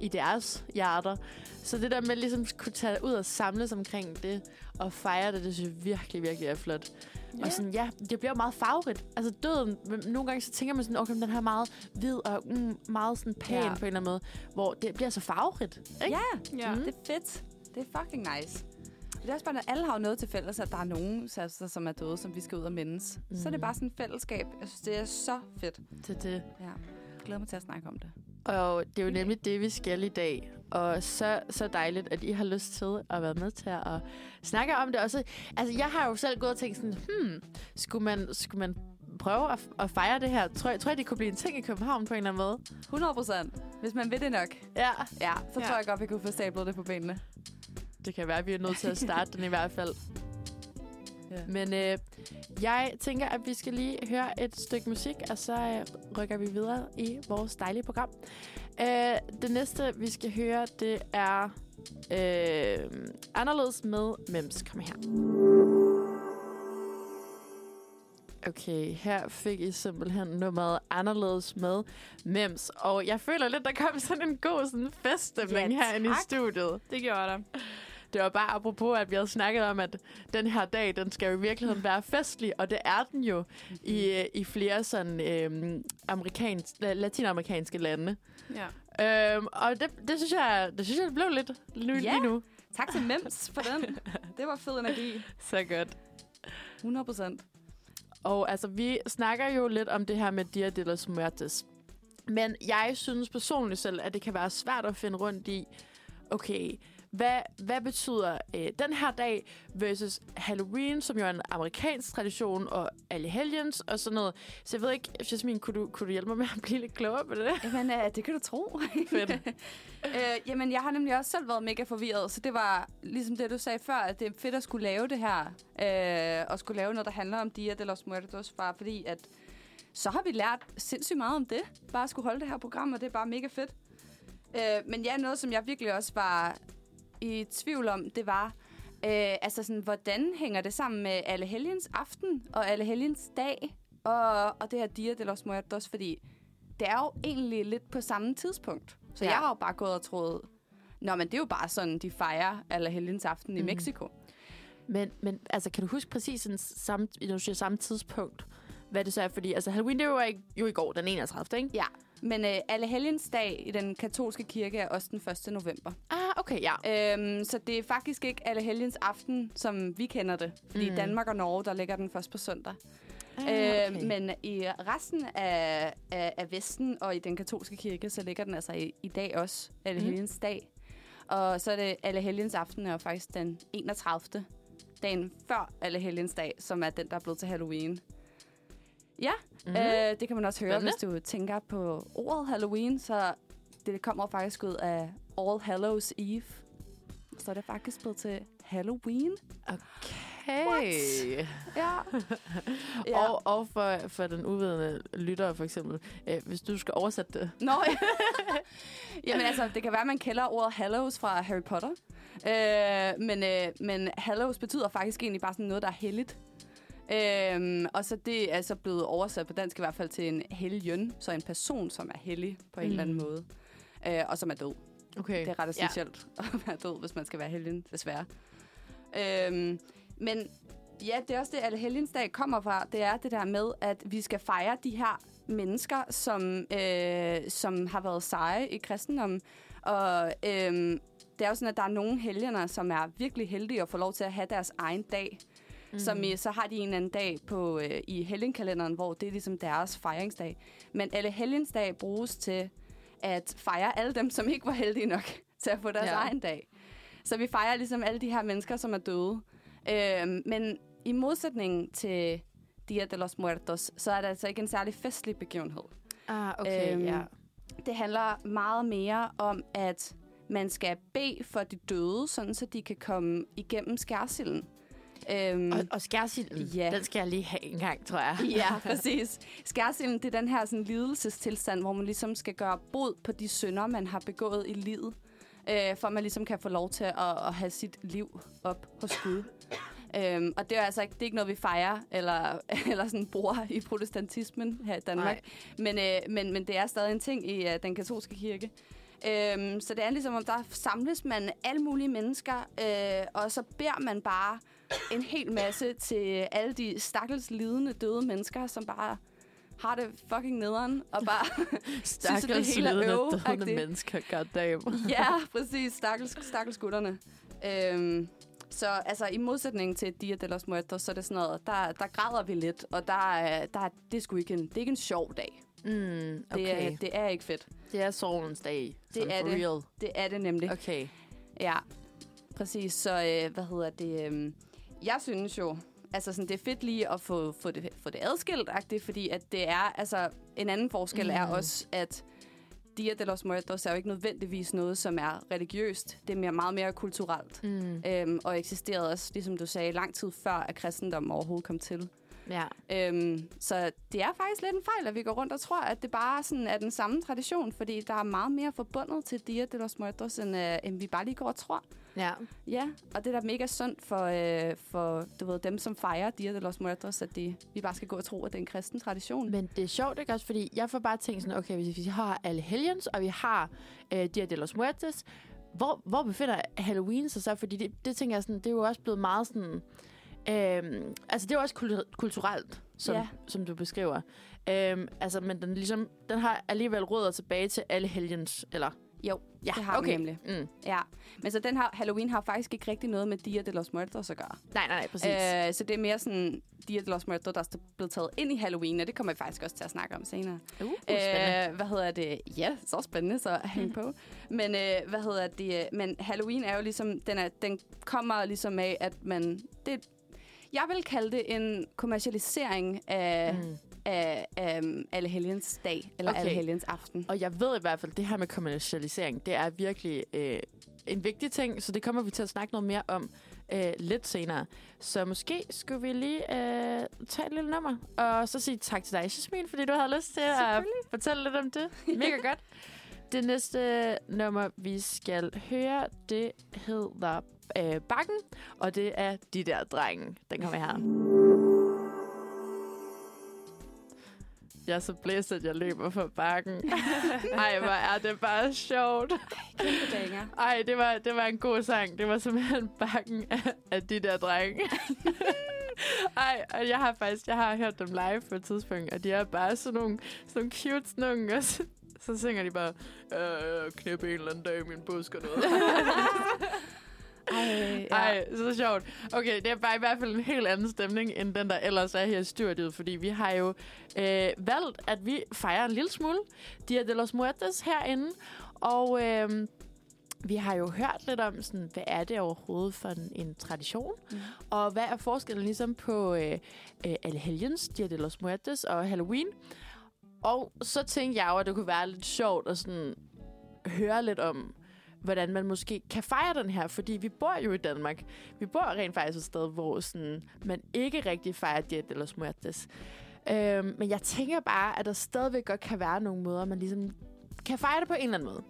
i deres hjerter. Så det der med ligesom at kunne tage ud og samles omkring det, og fejre det, det synes jeg virkelig, virkelig er flot. Yeah. Og sådan, ja, det bliver jo meget farverigt. Altså døden, nogle gange så tænker man sådan, okay, den her er meget hvid og mm, meget sådan pæn ja. på en eller anden måde, hvor det bliver så farverigt. Ikke? Ja, Ja. Mm. det er fedt. Det er fucking nice. Det er også bare, at alle har jo noget til fælles, at der er nogen, altså, som er døde, som vi skal ud og mindes. Mm. Så er det Mhm. bare sådan et fællesskab. Jeg synes, det er så fedt. Det, det. Ja. Jeg glæder mig til at snakke om det. Og det er jo nemlig det, vi skal i dag. Og så, så dejligt, at I har lyst til at være med til at snakke om det. Også, altså, jeg har jo selv gået og tænkt sådan, hmm, skulle man, skulle man prøve at, at fejre det her? Tror jeg, tror jeg, det kunne blive en ting i København på en eller anden måde? 100 procent. Hvis man vil det nok, Ja, ja, så Ja. tror jeg godt, vi kunne få stablet det på benene. Det kan være, at vi er nødt til at [LAUGHS] starte den i hvert fald. Ja. Men øh, jeg tænker, at vi skal lige høre et stykke musik, og så øh, rykker vi videre i vores dejlige program. Øh, det næste, vi skal høre, det er øh, anderledes med Mems. Kom her. Okay, her fik I simpelthen nummeret anderledes med Mems. Og jeg føler lidt, der kom sådan en god sådan feststemning Ja, herinde i studiet. Det gjorde der. Det var bare apropos, at vi havde snakket om, at den her dag, den skal jo i virkeligheden være festlig, og det er den jo i, i flere sådan øhm, amerikansk, la- latinamerikanske lande. Ja. Øhm, og det, det, synes jeg, det synes jeg blev lidt lige, Ja. lige nu. Tak til Mems for den. Det var fed energi. [LAUGHS] Så godt. 100 procent. Og altså, vi snakker jo lidt om det her med Dia de los Muertes. Men jeg synes personligt selv, at det kan være svært at finde rundt i, okay, hvad, hvad betyder øh, den her dag versus Halloween, som jo er en amerikansk tradition, og Allehelgens og sådan noget. Så jeg ved ikke, Jasmine, kunne du, kunne du hjælpe mig med at blive lidt klogere på det? Jamen, øh, det kan du tro. Fedt. [LAUGHS] øh, jamen, jeg har nemlig også selv været mega forvirret, så det var ligesom det, du sagde før, at det er fedt at skulle lave det her, øh, og skulle lave noget, der handler om Dia de los Muertos, bare fordi at så har vi lært sindssygt meget om det. Bare at skulle holde det her program, og det er bare mega fedt. Øh, men ja, noget, som jeg virkelig også var i tvivl om, det var, øh, altså sådan, hvordan hænger det sammen med Alle Helgens aften og Alle Helgens dag og, og det her Dia de los Muertos, fordi det er jo egentlig lidt på samme tidspunkt. Så Ja. jeg har jo bare gået og troet, Nå, men det er jo bare sådan, de fejrer Alle Helgens aften mm. i Mhm. Mexico. Men, men altså, kan du huske præcis en samme, siger samme tidspunkt? hvad det så er. Fordi altså, Halloween, det var jo i går, den 31. ikke? Ja, men øh, alle helgens dag i den katolske kirke er også den 1. november. Ah, okay, ja. Øhm, så det er faktisk ikke alle helgens aften, som vi kender det. Fordi Mm. mm. Danmark og Norge, der ligger den først på søndag. Ah, Øh, men i resten af, af, af Vesten og i den katolske kirke, så ligger den altså i, i dag også, alle helgens dag. Og så er det alle helgens aften er faktisk den 31. dagen før alle helgens dag, som er den, der er blevet til Halloween. Ja, Mhm. mm. øh, det kan man også høre, Spændende. hvis du tænker på ordet Halloween, så det kommer faktisk ud af All Hallows Eve. Så er det faktisk blevet til Halloween. Okay. [LAUGHS] Ja. Og, og for, for den uvidende lytter for eksempel, øh, hvis du skal oversætte det. Nå, ja. [LAUGHS] Jamen altså, det kan være, at man kender ordet Hallows fra Harry Potter. Øh, men, øh, men Hallows betyder faktisk egentlig bare sådan noget, der er helligt. Øhm, og så det er så blevet oversat på dansk i hvert fald til en helgen, så en person, som er hellig på en Mm. eller anden måde. Øh, og som er død. Okay. Det er ret essentielt ja. [LAUGHS] at være død, hvis man skal være helgen, desværre. Øhm, men ja, det er også det, alle helgensdag kommer fra. Det er det der med, at vi skal fejre de her mennesker, som, øh, som har været seje i kristendommen. Og øhm, det er jo sådan, at der er nogle helgener, som er virkelig heldige at få lov til at have deres egen dag. Mm. Som i, så har de en eller anden dag på, øh, i helgenkalenderen, hvor det er ligesom deres fejringsdag. Men alle helgensdag bruges til at fejre alle dem, som ikke var heldige nok [LAUGHS] til at få deres Ja. egen dag. Så vi fejrer ligesom alle de her mennesker, som er døde. Øhm, men i modsætning til Dia de los Muertos, så er det altså ikke en særlig festlig begivenhed. Ah, okay, Øhm, ja. Det handler meget mere om, at man skal bede for de døde, sådan så de kan komme igennem skærsilden. Øhm, Og, og skærsilden, Ja. den skal jeg lige have en gang, tror jeg. Ja, [LAUGHS] præcis. Skærsilden, det er den her sådan, lidelsestilstand, hvor man ligesom skal gøre bod på de synder, man har begået i livet, øh, for at man ligesom kan få lov til at, at have sit liv op hos Gud. Øhm, og det er altså ikke, det er ikke noget, vi fejrer eller, [LAUGHS] eller sådan bruger i protestantismen her i Danmark. Men, øh, men, men det er stadig en ting i uh, den katolske kirke. Øhm, så det er ligesom, om der samles man alle mulige mennesker, øh, og så beder man bare en hel masse til alle de stakkels lidende døde mennesker, som bare har det fucking nederen, og bare [LAUGHS] Stakkels det hele er døde øv-agtigt. mennesker, goddamn. [LAUGHS] ja, præcis. Stakkels, stakkels gutterne. Øhm, så altså, i modsætning til Dia de los Muertos, så er det sådan noget, der, der græder vi lidt, og der, er- der, er- det, er sgu ikke en, det er ikke en sjov dag. Mm, Det, okay. er, det er ikke fedt. Det er sorgens dag. Det er det. real. Det er det nemlig. Okay. Ja, præcis. Så øh, hvad hedder det? Øh, jeg synes jo, altså sådan, det er fedt lige at få, få, det, få det adskilt, fordi at det er, altså en anden forskel mm. er også, at Dia de los Muertos er jo ikke nødvendigvis noget, som er religiøst. Det er mere, meget mere kulturelt. Mm. Øhm, og eksisterede også, ligesom du sagde, lang tid før, at kristendommen overhovedet kom til. Ja. Øhm, så det er faktisk lidt en fejl, at vi går rundt og tror, at det bare sådan er den samme tradition, fordi der er meget mere forbundet til Dia de los Muertos, end, øh, end vi bare lige går og tror. ja. Ja, og det er da mega sundt for, øh, for du ved, dem, som fejrer Dia de los Muertos, at de, vi bare skal gå og tro, at det er en kristen tradition. Men det er sjovt, ikke også? Fordi jeg får bare tænkt sådan, okay, hvis vi har alle helgens, og vi har øh, Dia de los Muertos, hvor, hvor befinder Halloween sig så? Fordi det, det tænker jeg sådan, det er jo også blevet meget sådan... Øhm, altså, det er jo også kultur- kulturelt, som, Ja. som du beskriver. Øhm, altså, men den, ligesom, den har alligevel rødder tilbage til alle helgens, eller... Jo, Ja, det har okay. den nemlig. Mm. Ja, men så den her Halloween har faktisk ikke rigtig noget med Dia de los Muertos at gøre. Nej, nej, nej, præcis. Øh, så det er mere sådan Dia de los Muertos, der er blevet taget ind i Halloween, og det kommer vi faktisk også til at snakke om senere. uh, spændende. Øh, hvad hedder det? Ja, så spændende, så hæng på. Men øh, hvad hedder det? Men Halloween er jo ligesom, den, er, den kommer ligesom af, at man... Det, jeg vil kalde det en kommercialisering af, mm. Af, af um, alle helgens dag, eller Okay. alle helgens aften. Og jeg ved i hvert fald, at det her med kommercialisering, det er virkelig øh, en vigtig ting, så det kommer vi til at snakke noget mere om øh, lidt senere. Så måske skulle vi lige øh, tage et lille nummer, og så sige tak til dig, Jasmin, fordi du havde lyst til at fortælle lidt om det. [LAUGHS] Mega godt. Det næste nummer, vi skal høre, det hedder øh, Bakken, og det er De der drenge. Den kommer her. Jeg er så blæst, at jeg løber for bakken. [LAUGHS] Ej, hvor er det bare sjovt. Ej, det var, det var en god sang. Det var simpelthen bakken af, af de der drenge. [LAUGHS] Ej, og jeg har faktisk jeg har hørt dem live på et tidspunkt, og de er bare sådan nogle, sådan nogle cute sådan nogle, og så, synger de bare, øh, knæppe en eller anden dag i min busk og noget. Ej, ja. Ej, så sjovt. Okay, det er bare i hvert fald en helt anden stemning, end den, der ellers er her i studiet, fordi vi har jo øh, valgt, at vi fejrer en lille smule Dia de los Muertes herinde, og øh, vi har jo hørt lidt om, sådan, hvad er det overhovedet for en, en tradition, Mm. og hvad er forskellen ligesom på øh, øh, Allehelgens, Dia de los Muertes og Halloween? Og så tænkte jeg jo, at det kunne være lidt sjovt at sådan høre lidt om, hvordan man måske kan fejre den her, fordi vi bor jo i Danmark. Vi bor rent faktisk et sted, hvor sådan, man ikke rigtig fejrer Dia eller smertes. Øhm, men jeg tænker bare, at der stadigvæk godt kan være nogle måder, man ligesom kan fejre det på en eller anden måde.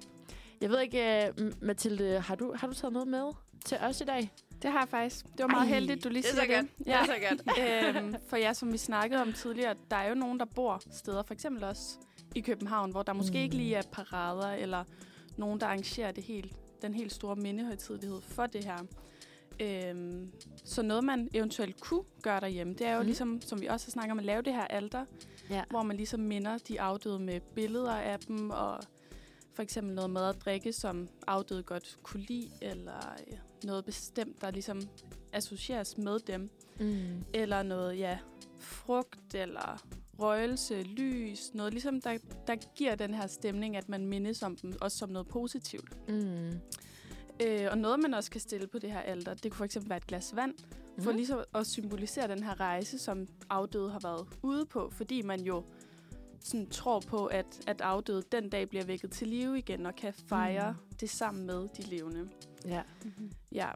Jeg ved ikke, uh, Mathilde, har du, har du taget noget med til os i dag? Det har jeg faktisk. Det var meget Ej, heldigt, du lige det er så siger godt. det. Det er så godt. [LAUGHS] øhm, for ja, som vi snakkede om tidligere, der er jo nogen, der bor steder, for eksempel også i København, hvor der måske Mm. ikke lige er parader, eller nogen, der arrangerer det helt, den helt store mindehøjtidlighed for det her. Øhm, så noget, man eventuelt kunne gøre derhjemme, det er jo Mm. ligesom, som vi også har snakket om, at lave det her alter, Ja. hvor man ligesom minder de afdøde med billeder af dem, og for eksempel noget mad og drikke, som afdøde godt kunne lide, eller noget bestemt, der ligesom associeres med dem. Mm. Eller noget, ja, frugt, eller røgelse, lys, noget ligesom, der, der giver den her stemning, at man mindes om dem, også som noget positivt. Mm. Øh, og noget, man også kan stille på det her alter, det kunne for eksempel være et glas vand, for Mhm. ligesom at symbolisere den her rejse, som afdøde har været ude på, fordi man jo sådan tror på, at, at afdøde den dag bliver vækket til live igen og kan fejre Mm. det sammen med de levende. Ja. Ja,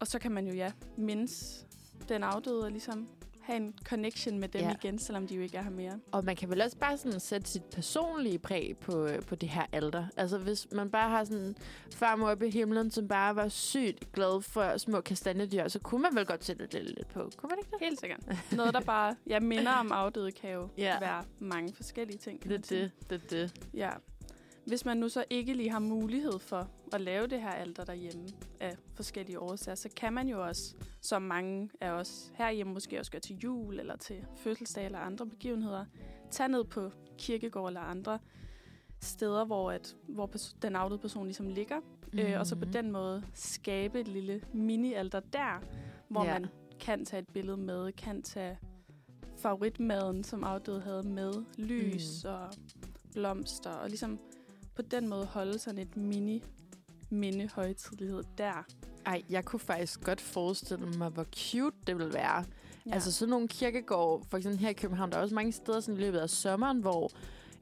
og så kan man jo, ja, mindes den afdøde og ligesom have en connection med dem Ja. igen, selvom de jo ikke er her mere. Og man kan vel også bare sådan sætte sit personlige præg på, øh, på det her alter. Altså hvis man bare har sådan farmor oppe i himlen, som bare var sygt glad for små kastanjedyr, så kunne man vel godt sætte det lidt på. Kunne man ikke det? Helt sikkert. Noget, der bare ja, minder om afdøde, kan jo Ja. være mange forskellige ting. Det er det, det er det. Ja. Hvis man nu så ikke lige har mulighed for at lave det her alter derhjemme af forskellige årsager, så kan man jo også, som mange af os herhjemme måske også gør til jul eller til fødselsdag eller andre begivenheder, tage ned på kirkegård eller andre steder, hvor, at, hvor den afdøde person ligesom ligger, mm. øh, og så på Mhm. den måde skabe et lille mini-alter der, hvor ja. man kan tage et billede med, kan tage favoritmaden, som afdøde havde med, lys mm. og blomster, og ligesom på den måde holde sådan et mini minde højtidlighed der. Ej, jeg kunne faktisk godt forestille mig, hvor cute det ville være. Ja. Altså sådan nogle kirkegård, for eksempel her i København, der er også mange steder sådan i løbet af sommeren, hvor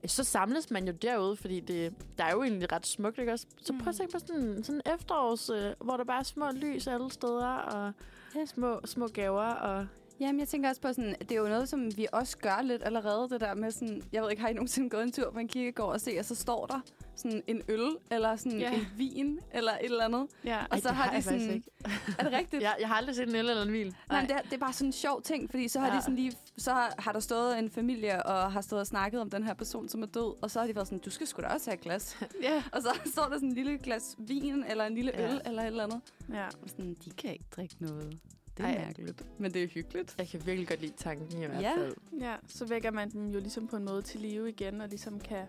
øh, så samles man jo derude, fordi det, der er jo egentlig ret smukt, ikke også? Så prøv at Mm. tænke på sådan, sådan en efterårs, øh, hvor der bare er små lys alle steder, og Ja. små, små gaver, og Jamen, jeg tænker også på sådan, det er jo noget, som vi også gør lidt allerede, det der med sådan, jeg ved ikke, har I nogensinde gået en tur på en kirkegård og se, og så står der sådan en øl, eller sådan Ja. en vin, eller et eller andet. Ja. Og så det har har de sådan, ikke. er det rigtigt? [LAUGHS] jeg, jeg har aldrig set en øl eller en vin. Nej, men det er, det er bare sådan en sjov ting, fordi så har Ja. de sådan lige, så har, har der stået en familie og har stået og snakket om den her person, som er død, og så har de været sådan, du skal sgu da også have et glas. [LAUGHS] ja. og så står der sådan en lille glas vin, eller en lille Ja. øl, eller et eller andet. ja. Og sådan, de kan ikke drikke noget. Det er Ej. mærkeligt. Men det er hyggeligt. Jeg kan virkelig godt lide tanken i hvert Ja. fald. Ja, så vækker man dem jo ligesom på en måde til live igen, og ligesom kan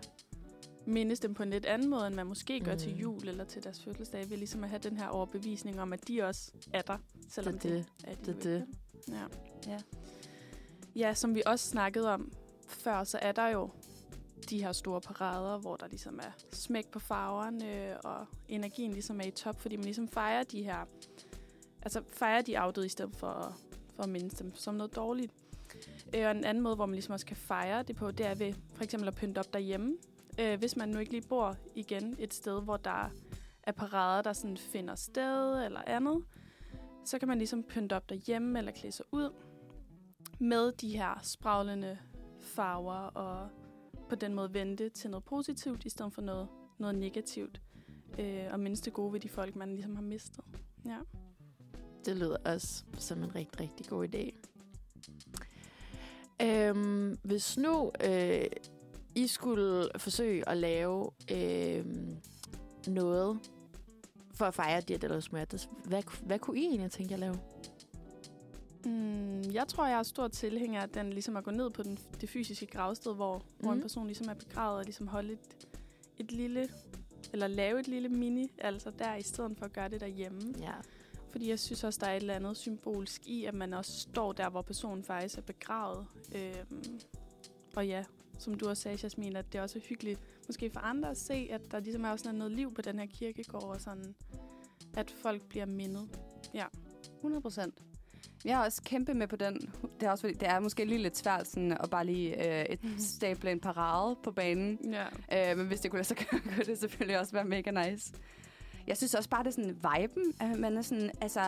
mindes dem på en lidt anden måde, end man måske gør Mm. til jul eller til deres fødselsdag, ved ligesom at have den her overbevisning om, at de også er der, selvom Det det, er det, det. er de Det jo ikke. Ja. Ja. ja, som vi også snakkede om før, så er der jo de her store parader, hvor der ligesom er smæk på farverne, og energien ligesom er i top, fordi man ligesom fejrer de her, altså fejrer de afdøde i stedet for, at- for at mindes dem som noget dårligt. Øh, og en anden måde, hvor man ligesom også kan fejre det på, det er ved for eksempel at pynte op derhjemme. Øh, hvis man nu ikke lige bor igen et sted, hvor der er parader, der sådan finder sted eller andet, så kan man ligesom pynte op derhjemme eller klæde sig ud med de her spraglende farver og på den måde vente til noget positivt i stedet for noget, noget negativt. Øh, og mindst det gode ved de folk, man ligesom har mistet. Ja. Det lyder også som en rigtig, rigtig god idé. Øhm, hvis nu øh, I skulle forsøge at lave øh, noget for at fejre Dia de los Muertos, hvad, hvad kunne I egentlig tænke at lave? Mm, jeg tror, jeg er stor tilhænger af den ligesom at gå ned på den, det fysiske gravsted, hvor, mm. hvor en Mhm. person ligesom er begravet, og ligesom holde et, et lille, eller lave et lille mini, altså der, i stedet for at gøre det derhjemme. Ja. Fordi jeg synes også, der er et eller andet symbolsk i, at man også står der, hvor personen faktisk er begravet. Øhm, og ja, som du også sagde, Jasmin, at det også er hyggeligt, måske for andre at se, at der ligesom er også noget liv på den her kirkegård, og sådan, at folk bliver mindet. 100 procent. Jeg er også kæmpe med på den. Det er også fordi, det er måske lige lidt svært sådan, at bare lige øh, et [LAUGHS] stable en parade på banen. Ja. Øh, men hvis det kunne lade sig [LAUGHS] gøre, kunne det selvfølgelig også være mega nice. Jeg synes også bare, det er sådan viben, at man er sådan, altså,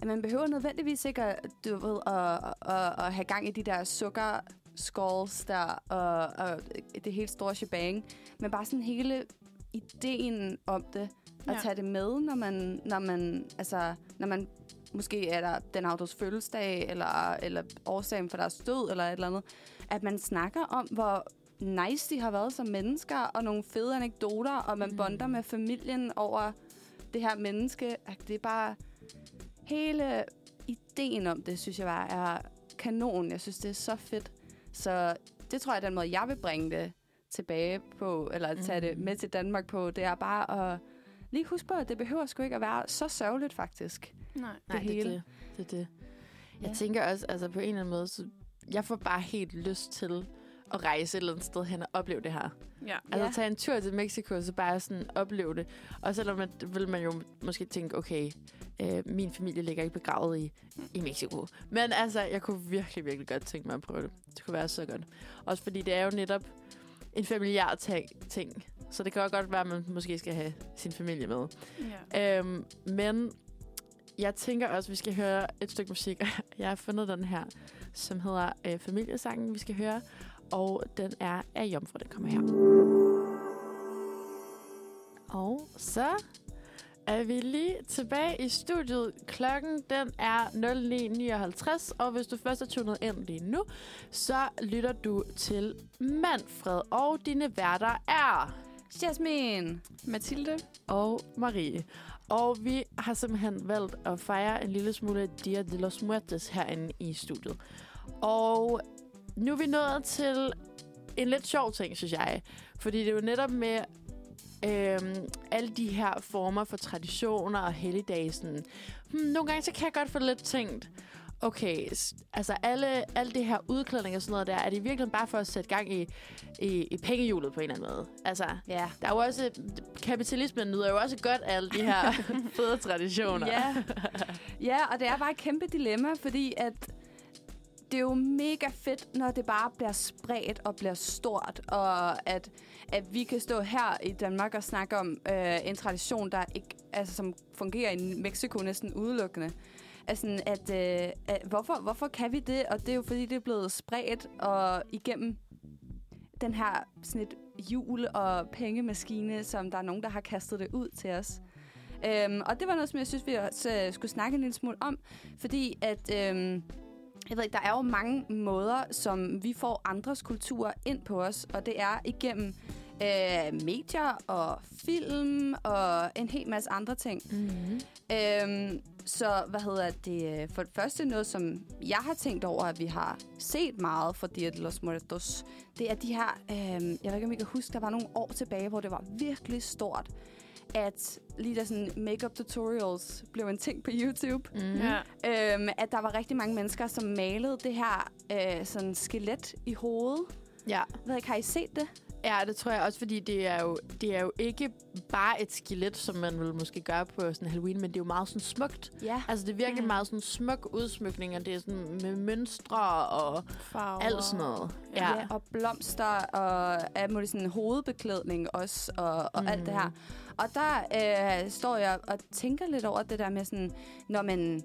at man behøver nødvendigvis ikke at, du ved, at, at, at have gang i de der sukker skulls der, og, og det helt store shebang, men bare sådan hele ideen om det, at Ja. tage det med, når man, når man, altså, når man måske er der den autos fødselsdag, eller, eller årsagen for deres død, eller et eller andet, at man snakker om, hvor nice de har været som mennesker, og nogle fede anekdoter, og man Mm. mm. bonder med familien over det her menneske. Det er bare hele ideen om det, synes jeg bare er kanon. Jeg synes, det er så fedt. Så det tror jeg er den måde, jeg vil bringe det tilbage på, eller tage det Mhm. med til Danmark på, det er bare at lige huske på, at det behøver sgu ikke at være så sørgeligt, faktisk. Nej. Nej, det er hele. det. det, er det. Jeg Ja. tænker også, altså på en eller anden måde, så jeg får bare helt lyst til at rejse et eller andet sted hen og opleve det her. Ja. Altså Ja. tage en tur til Mexico, så bare sådan opleve det. Og selvom man, vil man jo måske tænke, okay, øh, min familie ligger ikke begravet i, i Mexico. Men altså, jeg kunne virkelig, virkelig godt tænke mig at prøve det. Det kunne være så godt. Også fordi det er jo netop en familiær ting. ting. Så det kan jo godt være, at man måske skal have sin familie med. ja. Øhm, men jeg tænker også, at vi skal høre et stykke musik. [LAUGHS] Jeg har fundet den her, som hedder øh, Familiesangen, vi skal høre. Og den er af Jomfru, den kommer her. Og så er vi lige tilbage i studiet. Klokken den er 09.59, og hvis du først er tunet ind lige nu, så lytter du til Manfred, og dine værter er Jasmin! Mathilde? og Marie. Og vi har simpelthen valgt at fejre en lille smule Dia de los Muertes herinde i studiet. Og nu er vi nået til en lidt sjov ting, synes jeg. Fordi det er jo netop med øhm, alle de her former for traditioner og helligdage. Sådan, hmm, nogle gange så kan jeg godt få lidt tænkt, okay, altså alle, alle det her udklædning og sådan noget der, er det virkelig bare for at sætte gang i, i, i pengehjulet på en eller anden måde? Altså, Ja. der er jo også... Kapitalismen nyder jo også godt af alle de her [LAUGHS] fede traditioner. Ja. ja, og det er bare et kæmpe dilemma, fordi at det er jo mega fedt, når det bare bliver spredt og bliver stort, og at, at vi kan stå her i Danmark og snakke om øh, en tradition, der ikke, altså, som fungerer i Mexico næsten udelukkende. Altså, at, øh, at, hvorfor, hvorfor kan vi det? Og det er jo, fordi det er blevet spredt og igennem den her sådan et hjul og pengemaskine, som der er nogen, der har kastet det ud til os. Øhm, og det var noget, som jeg synes, vi også øh, skulle snakke en lille smule om, fordi at... Øhm, jeg ved ikke, der er jo mange måder, som vi får andres kultur ind på os, og det er igennem øh, medier og film og en hel masse andre ting. Mm-hmm. Øhm, så hvad hedder det? øh, For det første noget, som jeg har tænkt over, at vi har set meget for Dia de los Muertos, det er de her, øhm, jeg ved ikke, om I kan huske, der var nogle år tilbage, hvor det var virkelig stort, at lige da sådan makeup tutorials blev en ting på YouTube, Mm-hmm. Ja. øhm, at der var rigtig mange mennesker, som malede det her øh, sådan skelet i hovedet. Ja. Jeg ved ikke, har I set det? Ja, det tror jeg også, fordi det er, jo, det er jo ikke bare et skelet, som man vil måske gøre på sådan Halloween, men det er jo meget sådan smukt. Ja. Altså, det er virkelig Mm. meget sådan smuk udsmykning, og det er sådan med mønstre og Farver. alt sådan noget. Ja. Ja. og blomster og alt muligt sådan hovedbeklædning også, og, og mm. alt det her. Og der øh, står jeg og tænker lidt over det der med sådan, når man...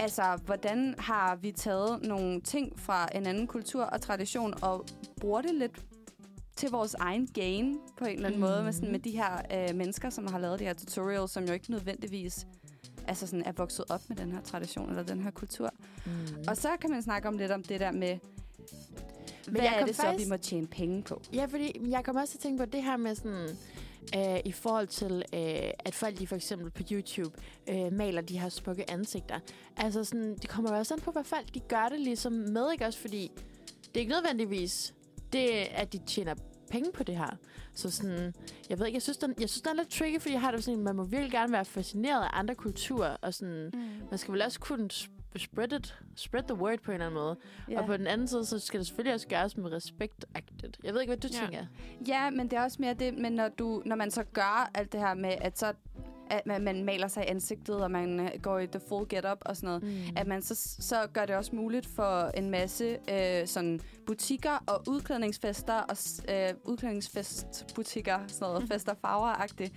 Altså, hvordan har vi taget nogle ting fra en anden kultur og tradition og bruger det lidt til vores egen gain på en eller anden mm. måde med, sådan, Mhm. med de her øh, mennesker, som har lavet de her tutorials, som jo ikke nødvendigvis altså sådan, er vokset op med den her tradition eller den her kultur. Mm. Og så kan man snakke om lidt om det der med, hvad jeg er det så, faktisk- vi må tjene penge på? Ja, fordi jeg kommer også til at tænke på det her med sådan... øh, i forhold til, øh, at folk de for eksempel på YouTube øh, maler de her smukke ansigter. Altså sådan, det kommer jo også an på, hvad folk de gør det ligesom med, ikke også? Fordi det er ikke nødvendigvis det, at de tjener penge på det her. Så sådan, jeg ved ikke, jeg synes, den, jeg synes, den er lidt tricky, fordi jeg har det sådan, man må virkelig gerne være fascineret af andre kulturer, og sådan, Mm. man skal vel også kunne sp- spread, it, spread the word på en eller anden måde. Ja. Og på den anden side, så skal det selvfølgelig også gøres med respekt-agtigt. Jeg ved ikke, hvad du ja. tænker. Ja, men det er også mere det, men når, du, når man så gør alt det her med, at så at man, man maler sig i ansigtet, og man øh, går i the full get-up og sådan noget, Mm. at man så, så gør det også muligt for en masse øh, sådan butikker og udklædningsfester og øh, udklædningsfestbutikker, sådan noget [LAUGHS] fester farver-agtigt,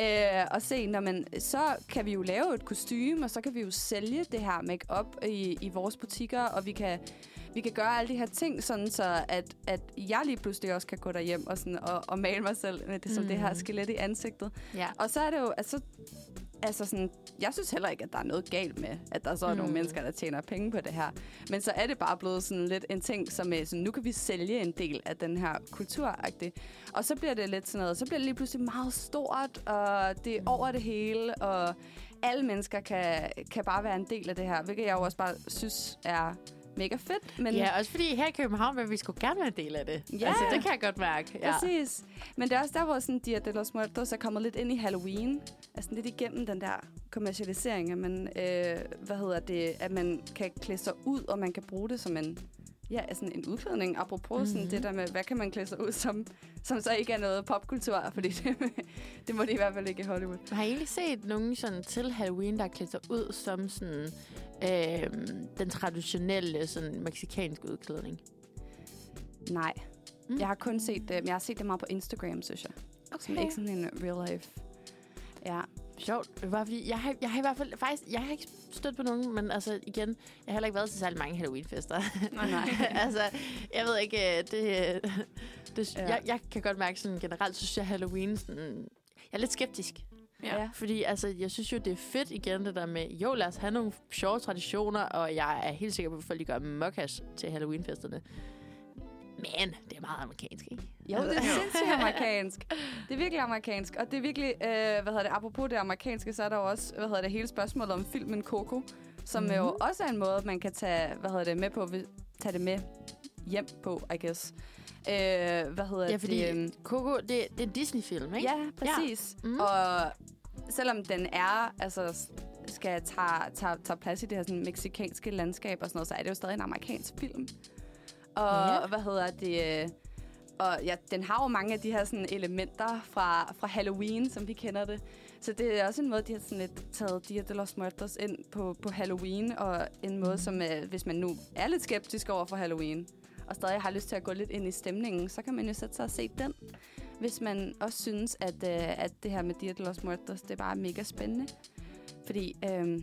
øh, og se, når man, så kan vi jo lave et kostume, og så kan vi jo sælge det her make-up i, i vores butikker, og vi kan vi kan gøre alle de her ting, sådan så at, at jeg lige pludselig også kan gå derhjem og, sådan, og, og male mig selv med det, som det her Mm. skelet i ansigtet. Ja. Og så er det jo, altså, altså sådan, jeg synes heller ikke, at der er noget galt med, at der så er mm. nogle Mm. mennesker, der tjener penge på det her. Men så er det bare blevet sådan lidt en ting, som er sådan, nu kan vi sælge en del af den her kulturagtige. Og så bliver det lidt sådan noget, så bliver det lige pludselig meget stort, og det er over det hele, og alle mennesker kan, kan bare være en del af det her, hvilket jeg jo også bare synes er mega fedt. Men ja, også fordi her i København vil vi sgu gerne være en del af det. Ja. Altså, det kan jeg godt mærke. Ja. Præcis. Men det er også der, hvor sådan Dia de los Muertos er kommet lidt ind i Halloween. Altså lidt igennem den der kommercialisering, at man, øh, hvad hedder det, at man kan klæde sig ud, og man kan bruge det som en, ja, sådan en udklædning. Apropos mm-hmm. sådan Mhm. det der med, hvad kan man klæde sig ud som, som så ikke er noget popkultur, fordi [LAUGHS] det, det må det i hvert fald ikke i Hollywood. Har I egentlig set nogen sådan til Halloween, der klæder sig ud som sådan, øh, den traditionelle sådan, meksikanske udklædning? Nej. Mm. Jeg har kun set det, men jeg har set det meget på Instagram, synes jeg. Okay. Som ikke sådan en real life. Ja. Sjovt. Bare fordi, jeg har, jeg har i hvert fald faktisk, jeg har ikke stødt på nogen, men altså igen, jeg har heller ikke været til særlig mange Halloween-fester. Nej, nej. [LAUGHS] altså, jeg ved ikke, øh, det, det ja. jeg, jeg kan godt mærke sådan generelt, synes jeg Halloween sådan, jeg er lidt skeptisk. Ja. Fordi altså, jeg synes jo, det er fedt igen det der med, jo lad os have nogle sjove traditioner, og jeg er helt sikker på, at folk de gør mokkas til Halloween-festerne. Men det er meget amerikansk, ikke? Jo, det er sindssygt [LAUGHS] amerikansk. Det er virkelig amerikansk. Og det er virkelig, øh, hvad hedder det, apropos det amerikanske, så er der jo også, hvad hedder det, hele spørgsmålet om filmen Coco, som mm. jo også er en måde, man kan tage, hvad hedder det, med på, tage det med hjem på, I guess. Øh, hvad hedder Ja, fordi det? øhm, Coco, det, det er en Disney-film, ikke? Ja, præcis. Mm. Mm. Og selvom den er, altså skal tage, tage, tage plads i det her sådan, meksikanske landskab og sådan noget, så er det jo stadig en amerikansk film. Og Ja. hvad hedder det? øh, Og ja, den har jo mange af de her sådan, elementer fra, fra Halloween, som vi kender det. Så det er også en måde, de har sådan lidt taget Dia de los Muertos ind på, på Halloween, og en måde, som øh, hvis man nu er lidt skeptisk over for Halloween, og stadig har lyst til at gå lidt ind i stemningen, så kan man jo sætte sig og se den. Hvis man også synes, at, øh, at det her med Dia de los Muertos, det er bare mega spændende. Fordi øh, [LAUGHS]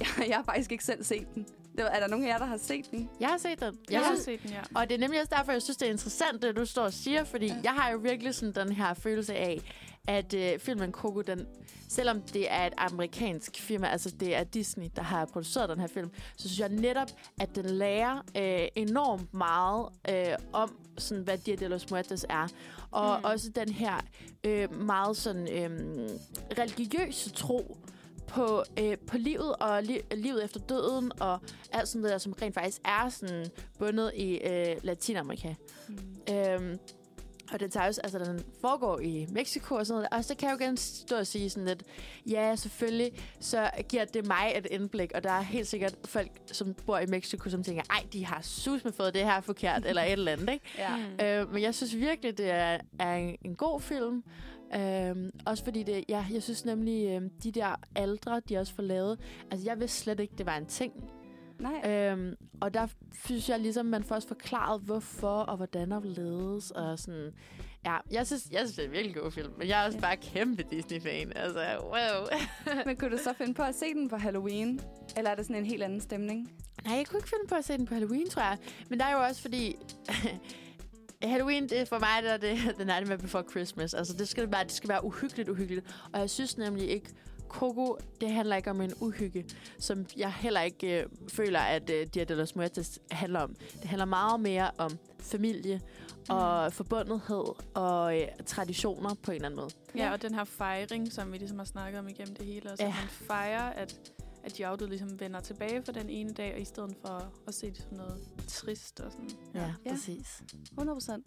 jeg, jeg har faktisk ikke selv set den. Er der nogen af jer, der har set den? Jeg har set den. Jeg har synes, set den, ja. Og det er nemlig også derfor, jeg synes, det er interessant, det du står og siger, fordi ja. jeg har jo virkelig sådan den her følelse af, at øh, filmen Coco, den, selvom det er et amerikansk firma, altså det er Disney, der har produceret den her film, så synes jeg netop, at den lærer øh, enormt meget øh, om, sådan, hvad Dia de los Muertos er. Og Mm. også den her øh, meget sådan øh, religiøse tro på, øh, på livet og li- livet efter døden og alt sådan noget, der, som rent faktisk er sådan bundet i øh, Latinamerika. Mm. Øhm, og den tager også, altså den foregår i Mexico og sådan noget. Og så kan jeg jo gerne stå og sige sådan lidt, ja, selvfølgelig, så giver det mig et indblik, og der er helt sikkert folk, som bor i Mexico, som tænker, ej, de har sus med fået det her forkert, eller et eller andet, ikke? Ja. Mm. Øh, men jeg synes virkelig, det er, er en, en god film. Øhm, også fordi det, ja, jeg synes nemlig, øh, de der aldre, de også får lavet, altså jeg vidste slet ikke, det var en ting. Nej. Øhm, og der synes jeg ligesom, man får også forklaret, hvorfor og hvordan og ledes. Og sådan, ja, jeg synes, jeg synes, det er en virkelig god film. Men jeg er også Ja. bare kæmpe Disney-fan. Altså, wow. [LAUGHS] Men kunne du så finde på at se den på Halloween? Eller er det sådan en helt anden stemning? Nej, jeg kunne ikke finde på at se den på Halloween, tror jeg. Men der er jo også fordi... [LAUGHS] Halloween, det er for mig, der er det, [LAUGHS] det med Before Christmas. Altså, det skal være, det skal være uhyggeligt, uhyggeligt. Og jeg synes nemlig ikke, Coco, det handler ikke om en uhygge, som jeg heller ikke øh, føler, at øh, Dia de los Muertos handler om. Det handler meget mere om familie, og forbundethed og øh, traditioner på en eller anden måde. Ja, og den her fejring, som vi ligesom har snakket om igennem det hele, også, Ja. ja. man fejrer, at, at de afdøde ligesom vender tilbage for den ene dag, og i stedet for at se det som noget trist og sådan. Ja, Ja. præcis. 100 procent.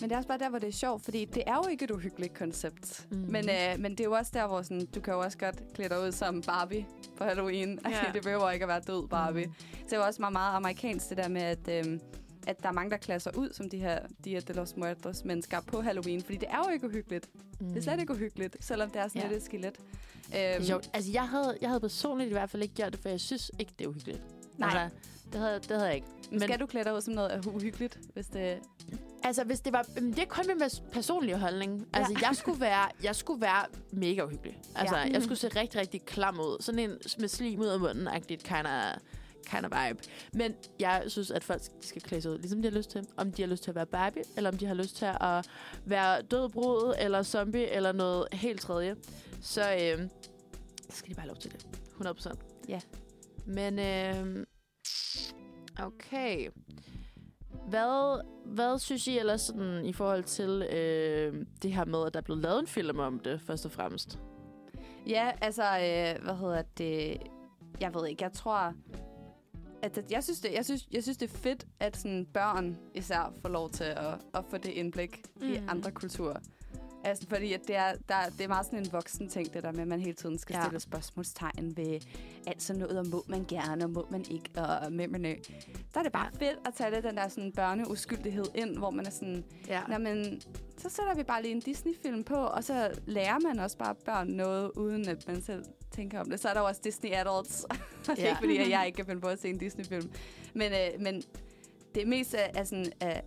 Men det er også bare der, hvor det er sjovt, fordi det er jo ikke et uhyggeligt koncept. Mm. Men, øh, men det er jo også der, hvor sådan, du kan jo også godt klæde dig ud som Barbie på Halloween. Ja. [LAUGHS] Det behøver ikke at være død Barbie. Mm. Så det er jo også meget, meget amerikansk, det der med, at, øh, at der er mange, der klæder sig ud som de her Dia de los Muertos mennesker på Halloween. Fordi det er jo ikke uhyggeligt. Mm. Det er slet ikke uhyggeligt, selvom det er sådan Ja. lidt et skelet. Øhm, sjovt. Altså, jeg havde, jeg havde personligt i hvert fald ikke gjort det, for jeg synes ikke, det er uhyggeligt. Nej. Altså, det havde, det havde jeg ikke. Men skal du klæde dig ud som noget uhyggeligt, hvis det... Altså, hvis det var... Men det er kun min personlige holdning. Altså, jeg skulle være, jeg skulle være mega uhyggelig. Altså, Ja. ja. jeg skulle se rigtig, rigtig klam ud. Sådan en med slim ud af munden, agtigt kind of, kind of vibe. Men jeg synes, at folk de skal klæde sig ud, ligesom de har lyst til. Om de har lyst til at være Barbie, eller om de har lyst til at være død brud, eller zombie, eller noget helt tredje. Så øh, skal de bare have lov til det. 100 procent. Ja. Men, øh, okay. Hvad, hvad synes I ellers sådan, i forhold til øh, det her med, at der er blevet lavet en film om det, først og fremmest? Ja, altså, øh, hvad hedder det? Jeg ved ikke, jeg tror... At, at jeg, synes det, jeg, synes, jeg synes, det er fedt, at sådan, børn især får lov til at, at få det indblik mm. i andre kulturer. Altså, fordi at det, er, der, det er meget sådan en voksen ting, det der med, at man hele tiden skal Ja. stille spørgsmålstegn ved alt sådan noget, og må man gerne, og må man ikke, og med, med. Der er det bare fedt at tage lidt den der sådan børneuskyldighed ind, hvor man er sådan, Ja. Men så sætter vi bare lige en Disney-film på, og så lærer man også bare børn noget, uden at man selv tænker om det. Så er der også Disney Adults. [LAUGHS] det er Ja. ikke fordi, at jeg ikke kan finde på at se en Disney-film. Men, øh, men det meste af, af, sådan, af,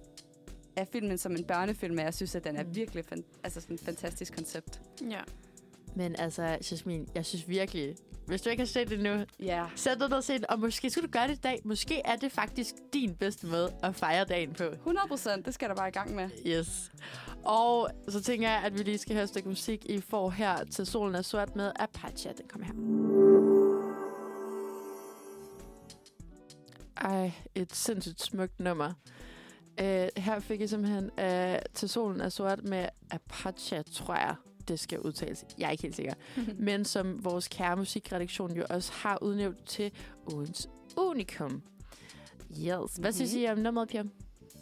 af filmen som en børnefilm, er, jeg synes, at den er Mm. virkelig fan, altså sådan et fantastisk koncept. Ja. Men altså, Jasmin, jeg synes virkelig, hvis du ikke har set det nu, Ja. sæt dig ned og se det, og måske skulle du gøre det i dag. Måske er det faktisk din bedste måde at fejre dagen på. 100 procent, det skal der bare i gang med. Yes. Og så tænker jeg, at vi lige skal høre et stykke musik, I får her til Solen er sort med Apache. Den kommer her. Ej, et sindssygt smukt nummer. Uh, her fik jeg simpelthen uh, til Solen er sort med Apache, tror jeg, det skal udtales. Jeg er ikke helt sikker. [LAUGHS] Men som vores kære musikredaktion jo også har udnævnt til ugens unikum. Yes. Hvad synes I om nummeret, Pia?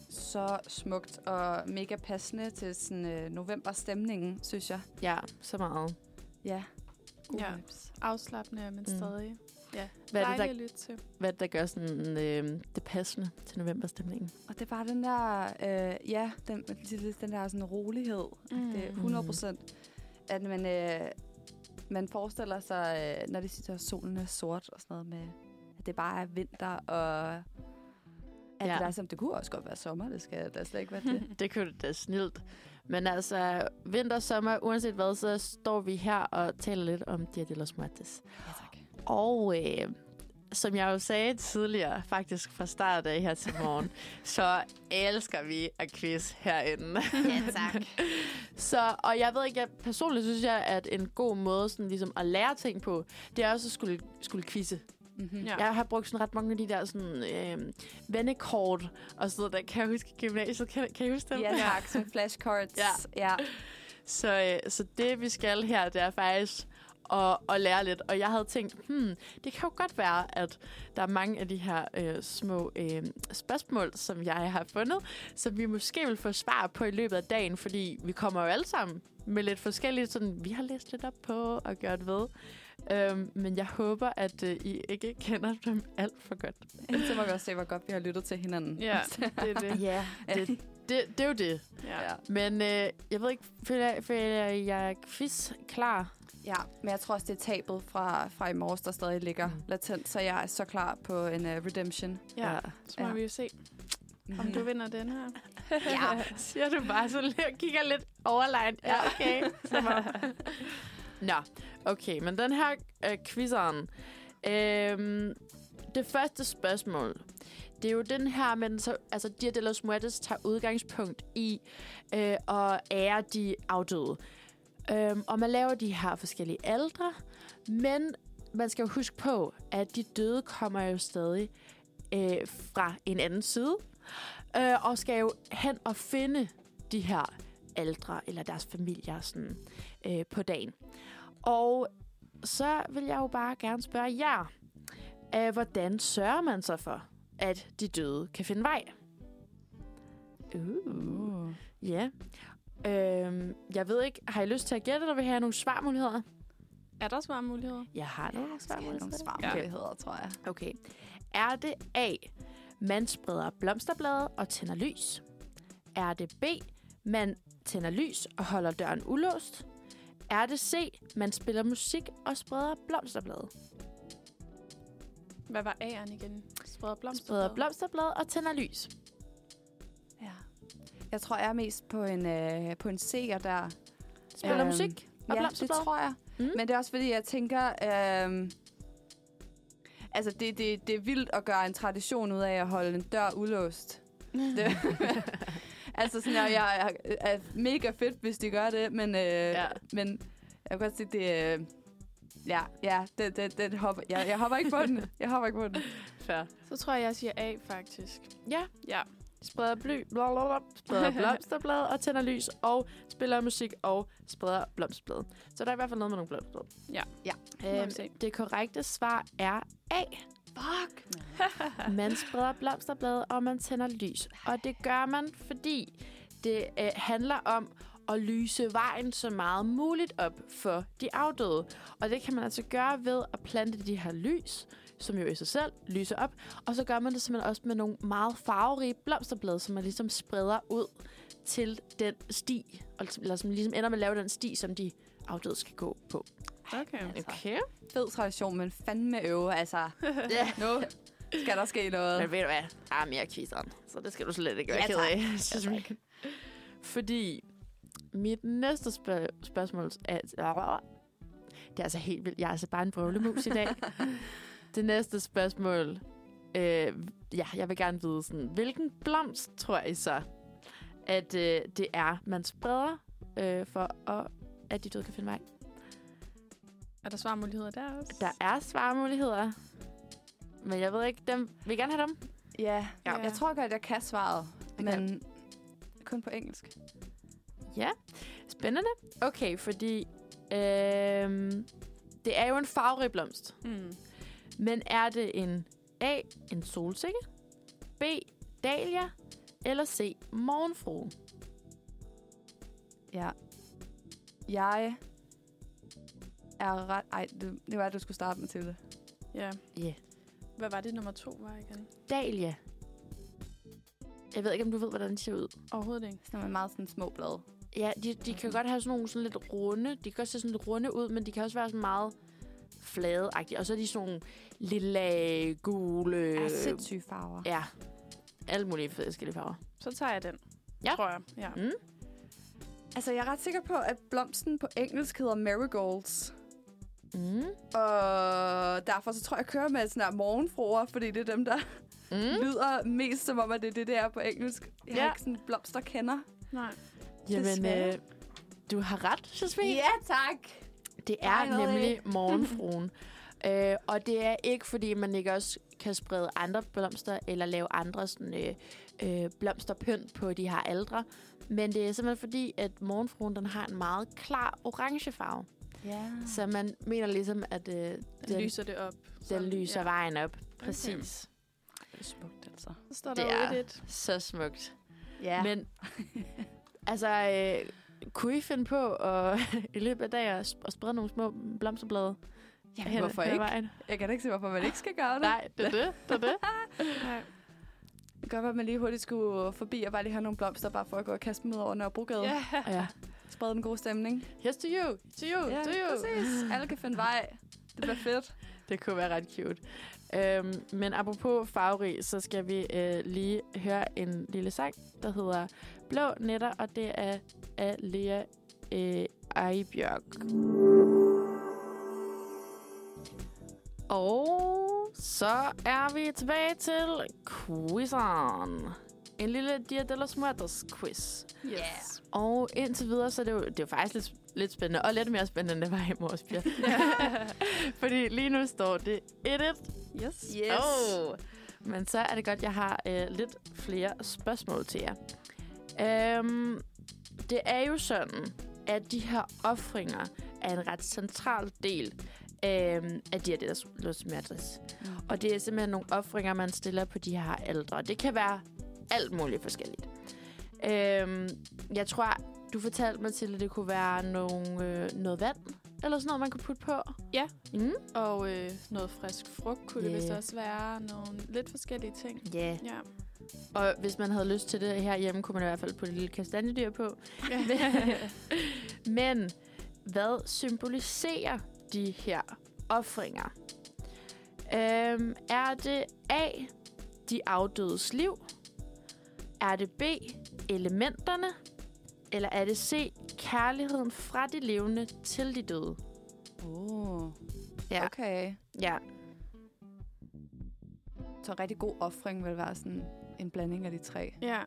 Så smukt og mega passende til sådan øh, novemberstemningen, synes jeg. Ja, så meget. Ja. God Ja. vibes. Afslappende, men Mm. stadig. Ja, Hvad er det, der- at lytte til. Hvad er det, der gør sådan, øh, det passende til novemberstemningen? Og det er bare den der, øh, ja, den, den der sådan rolighed. Mm. Det er 100 procent, at man, øh, man forestiller sig, øh, når de siger, at solen er sort og sådan noget med, at det bare er vinter, og at Ja. det, der, er, som, det kunne også godt være sommer, det skal der slet ikke være det. [LAUGHS] Det kunne da snilt. Men altså, vinter, sommer, uanset hvad, så står vi her og taler lidt om Dia de los Muertos. ja, tak. Og øh, som jeg jo sagde tidligere, faktisk fra start af her til morgen, [LAUGHS] så elsker vi at quiz herinde. Ja, tak. [LAUGHS] Så, og jeg ved ikke, jeg personligt synes jeg, at en god måde sådan, ligesom at lære ting på, det er også at skulle, skulle quizze. Mm-hmm. Ja. Jeg har brugt sådan ret mange af de der sådan, øh, vennekort og sådan noget, der kan jeg huske gymnasiet. Kan, kan I huske dem? Ja, tak. Som flashcards. Ja. ja. Så, øh, så det, vi skal her, det er faktisk at, at lære lidt. Og jeg havde tænkt, hmm, det kan jo godt være, at der er mange af de her øh, små øh, spørgsmål, som jeg har fundet, som vi måske vil få svar på i løbet af dagen, fordi vi kommer jo alle sammen med lidt forskelligt, sådan vi har læst lidt op på og gjort ved. Øhm, men jeg håber, at øh, I ikke kender dem alt for godt. Så må vi også se, hvor godt vi har lyttet til hinanden. Ja, det er det. Ja, det, det, det er jo det. Ja. ja. Men øh, jeg ved ikke, føler, føler jeg quiz klar? Ja, men jeg tror også, det er tabet fra, fra i morges, der stadig ligger Mm. latent, så jeg er så klar på en uh, redemption. ja. Så må Ja. vi jo se, om du vinder den her. Ja, [LAUGHS] siger du bare så kigger lidt overline. Ja, okay. [LAUGHS] Nå, okay, men den her øh, quizzeren. Øhm, det første spørgsmål, det er jo den her, men så, altså Dia de los Muertos tager udgangspunkt i øh, at ære de afdøde. Øhm, og man laver de her forskellige aldre, men man skal jo huske på, at de døde kommer jo stadig øh, fra en anden side. øh, og skal jo hen og finde de her ældre eller deres familier sådan, øh, på dagen. Og så vil jeg jo bare gerne spørge jer, øh, hvordan sørger man så for, at de døde kan finde vej? Uh. Ja. Øhm, jeg ved ikke, har I lyst til at gætte, eller vil I have nogle svarmuligheder? Er der svarmuligheder? Jeg har nogle Skal have nogle svarmuligheder. svarmuligheder, tror jeg. Okay. Er det A, man spreder blomsterblade og tænder lys? Er det B, man tænder lys og holder døren ulåst? Er det C, man spiller musik og spreder blomsterblade? Hvad var A'eren igen? Spreder blomster? Spreder blomsterblade og tænder lys. Jeg tror, jeg er mest på en, øh, på en C'er der. Spiller Øhm, musik og ja, det tror jeg. Mm. Mm. Men det er også fordi, jeg tænker... Øh, altså, det, det, det er vildt at gøre en tradition ud af at holde en dør ulåst. [LAUGHS] Det, [LAUGHS] altså, sådan, jeg, jeg, jeg er mega fedt, hvis de gør det, men, øh, ja. men jeg kan godt sige, det... Øh, ja, ja, det, det, det hopper, jeg, jeg hopper ikke på den. Jeg hopper ikke på den. Fair. Så tror jeg, jeg siger A, faktisk. Ja, Ja. Spreder, bly, blablabla, spreder [LAUGHS] blomsterblade og tænder lys og spiller musik og spreder blomsterblade. Så der er i hvert fald noget med nogle blomsterblade. Ja. Ja. Øhm, det korrekte svar er A. Fuck! [LAUGHS] Man spreder blomsterblade, og man tænder lys. Og det gør man, fordi det øh, handler om at lyse vejen så meget muligt op for de afdøde. Og det kan man altså gøre ved at plante de her lys, som jo i sig selv lyser op. Og så gør man det simpelthen også med nogle meget farverige blomsterblade, som man ligesom spreder ud til den sti, eller som ligesom ender med at lave den sti, som de afdøde skal gå på. Okay. Altså. Okay. Fed tradition, men fandme øve. Altså, [LAUGHS] Ja. nu skal der ske noget. Men ved du hvad? Der er mere quizzeren, så det skal du slet ikke være Ja, ked tak. [LAUGHS] af. Ja, vi. Fordi mit næste spørg- spørgsmål er... Det er altså helt vildt. Jeg er altså bare en brøvlemus i dag. [LAUGHS] det næste spørgsmål... Øh, ja, jeg vil gerne vide sådan, hvilken blomst tror I så, at øh, det er, man spreder øh, for, at, at de døde kan finde vej? Er der svarmuligheder der også? Der er svarmuligheder, men jeg ved ikke, dem, vil I gerne have dem? Ja, Ja. jeg tror godt, jeg kan svaret, Okay. men kun på engelsk. Ja, spændende. Okay, fordi øhm, det er jo en farverig blomst. Mm. Men er det en A, en solsikke, B, dahlia, eller C, morgenfrue? Ja. Jeg er ret... Ej, det, det var, at du skulle starte med til det. Ja. Ja. Hvad var det, nummer to var igen? Dahlia. Jeg ved ikke, om du ved, hvordan de ser ud. Overhovedet ikke. Sådan med meget sådan små blade. Ja, de, de kan godt have sådan nogle sådan lidt runde. De kan godt se sådan lidt runde ud, men de kan også være sådan meget flade -agtige. Og så er de sådan nogle lille, gule... Er sindssyge farver. Ja, alle mulige forskellige farver. Så tager jeg den. Ja. Tror jeg. Ja. Mm. Altså, jeg er ret sikker på, at blomsten på engelsk hedder marigolds. Mm. Og derfor så tror jeg, jeg kører med sådan her morgenfruer, fordi det er dem, der Mm. lyder mest som om, at det er det, der er på engelsk. Jeg Ja. har ikke sådan blomster kender. Nej. Jamen, øh, du har ret, Jasmin. tak. Det er noget nemlig morgenfruen. [LAUGHS] øh, og det er ikke, fordi man ikke også kan sprede andre blomster, eller lave andre sådan, øh, øh, blomsterpynt på de her aldre. Men det er simpelthen fordi, at morgenfruen den har en meget klar orange farve. Ja. Så man mener ligesom, at øh, Den, den, lyser det op. den lyser ja. vejen op. Præcis. Det er smukt, altså. Så står Det der er- 1-1. Så smukt. Ja. Men, Men [LAUGHS] altså, øh, kunne I finde på at, [LAUGHS] i løbet af dagen at sp- at sprede nogle små blomsterblade? Jamen, hen- hvorfor hen ikke? Vejen? Jeg kan da ikke se, hvorfor man ikke skal gøre det. Nej, det er det. det, er det. [LAUGHS] Nej. Det kan godt være, at man lige hurtigt skulle forbi og bare lige have nogle blomster, bare for at gå og kaste dem ud over Nørrebrogade. Ja. ja. Sprede den gode stemning. Here's to you, to you, Ja, to you. præcis. Alle kan finde vej. Det bliver fedt. [LAUGHS] Det kunne være ret cute. Øhm, men apropos farverig, så skal vi øh, lige høre en lille sang, der hedder Blå Netter, og det er af Lea øh, Ejbjørk. Og så er vi tilbage til quizzen. En lille Dia de los Muertos quiz. Yes. Og indtil videre, så er det jo, det er jo faktisk lidt, lidt spændende, og lidt mere spændende, end det var i morges, [LAUGHS] [LAUGHS] Fordi lige nu står det 1-1. Yes. Oh. Men så er det godt, jeg har øh, lidt flere spørgsmål til jer. Øhm, det er jo sådan, at de her offringer er en ret central del øhm, af de her Deus Los Matres. Mm. Og det er simpelthen nogle offringer, man stiller på de her ældre. Det kan være alt muligt forskelligt. Øhm, jeg tror, du fortalte mig til, at det kunne være nogle, øh, noget vand, eller sådan noget, man kunne putte på. Ja. Mm. Og øh, noget frisk frugt kunne yeah. det vist også være. Nogle lidt forskellige ting. Ja. Ja. Og hvis man havde lyst til det her hjemme, kunne man i hvert fald putte et lille kastanjedyr på. [LAUGHS] Men hvad symboliserer de her offringer? Øhm, er det A, de afdødes liv? Er det B, elementerne? Eller er det C, kærligheden fra de levende til de døde? Oh, Ja, okay. ja. Så en rigtig god offring vil være sådan en blanding af de tre. ja.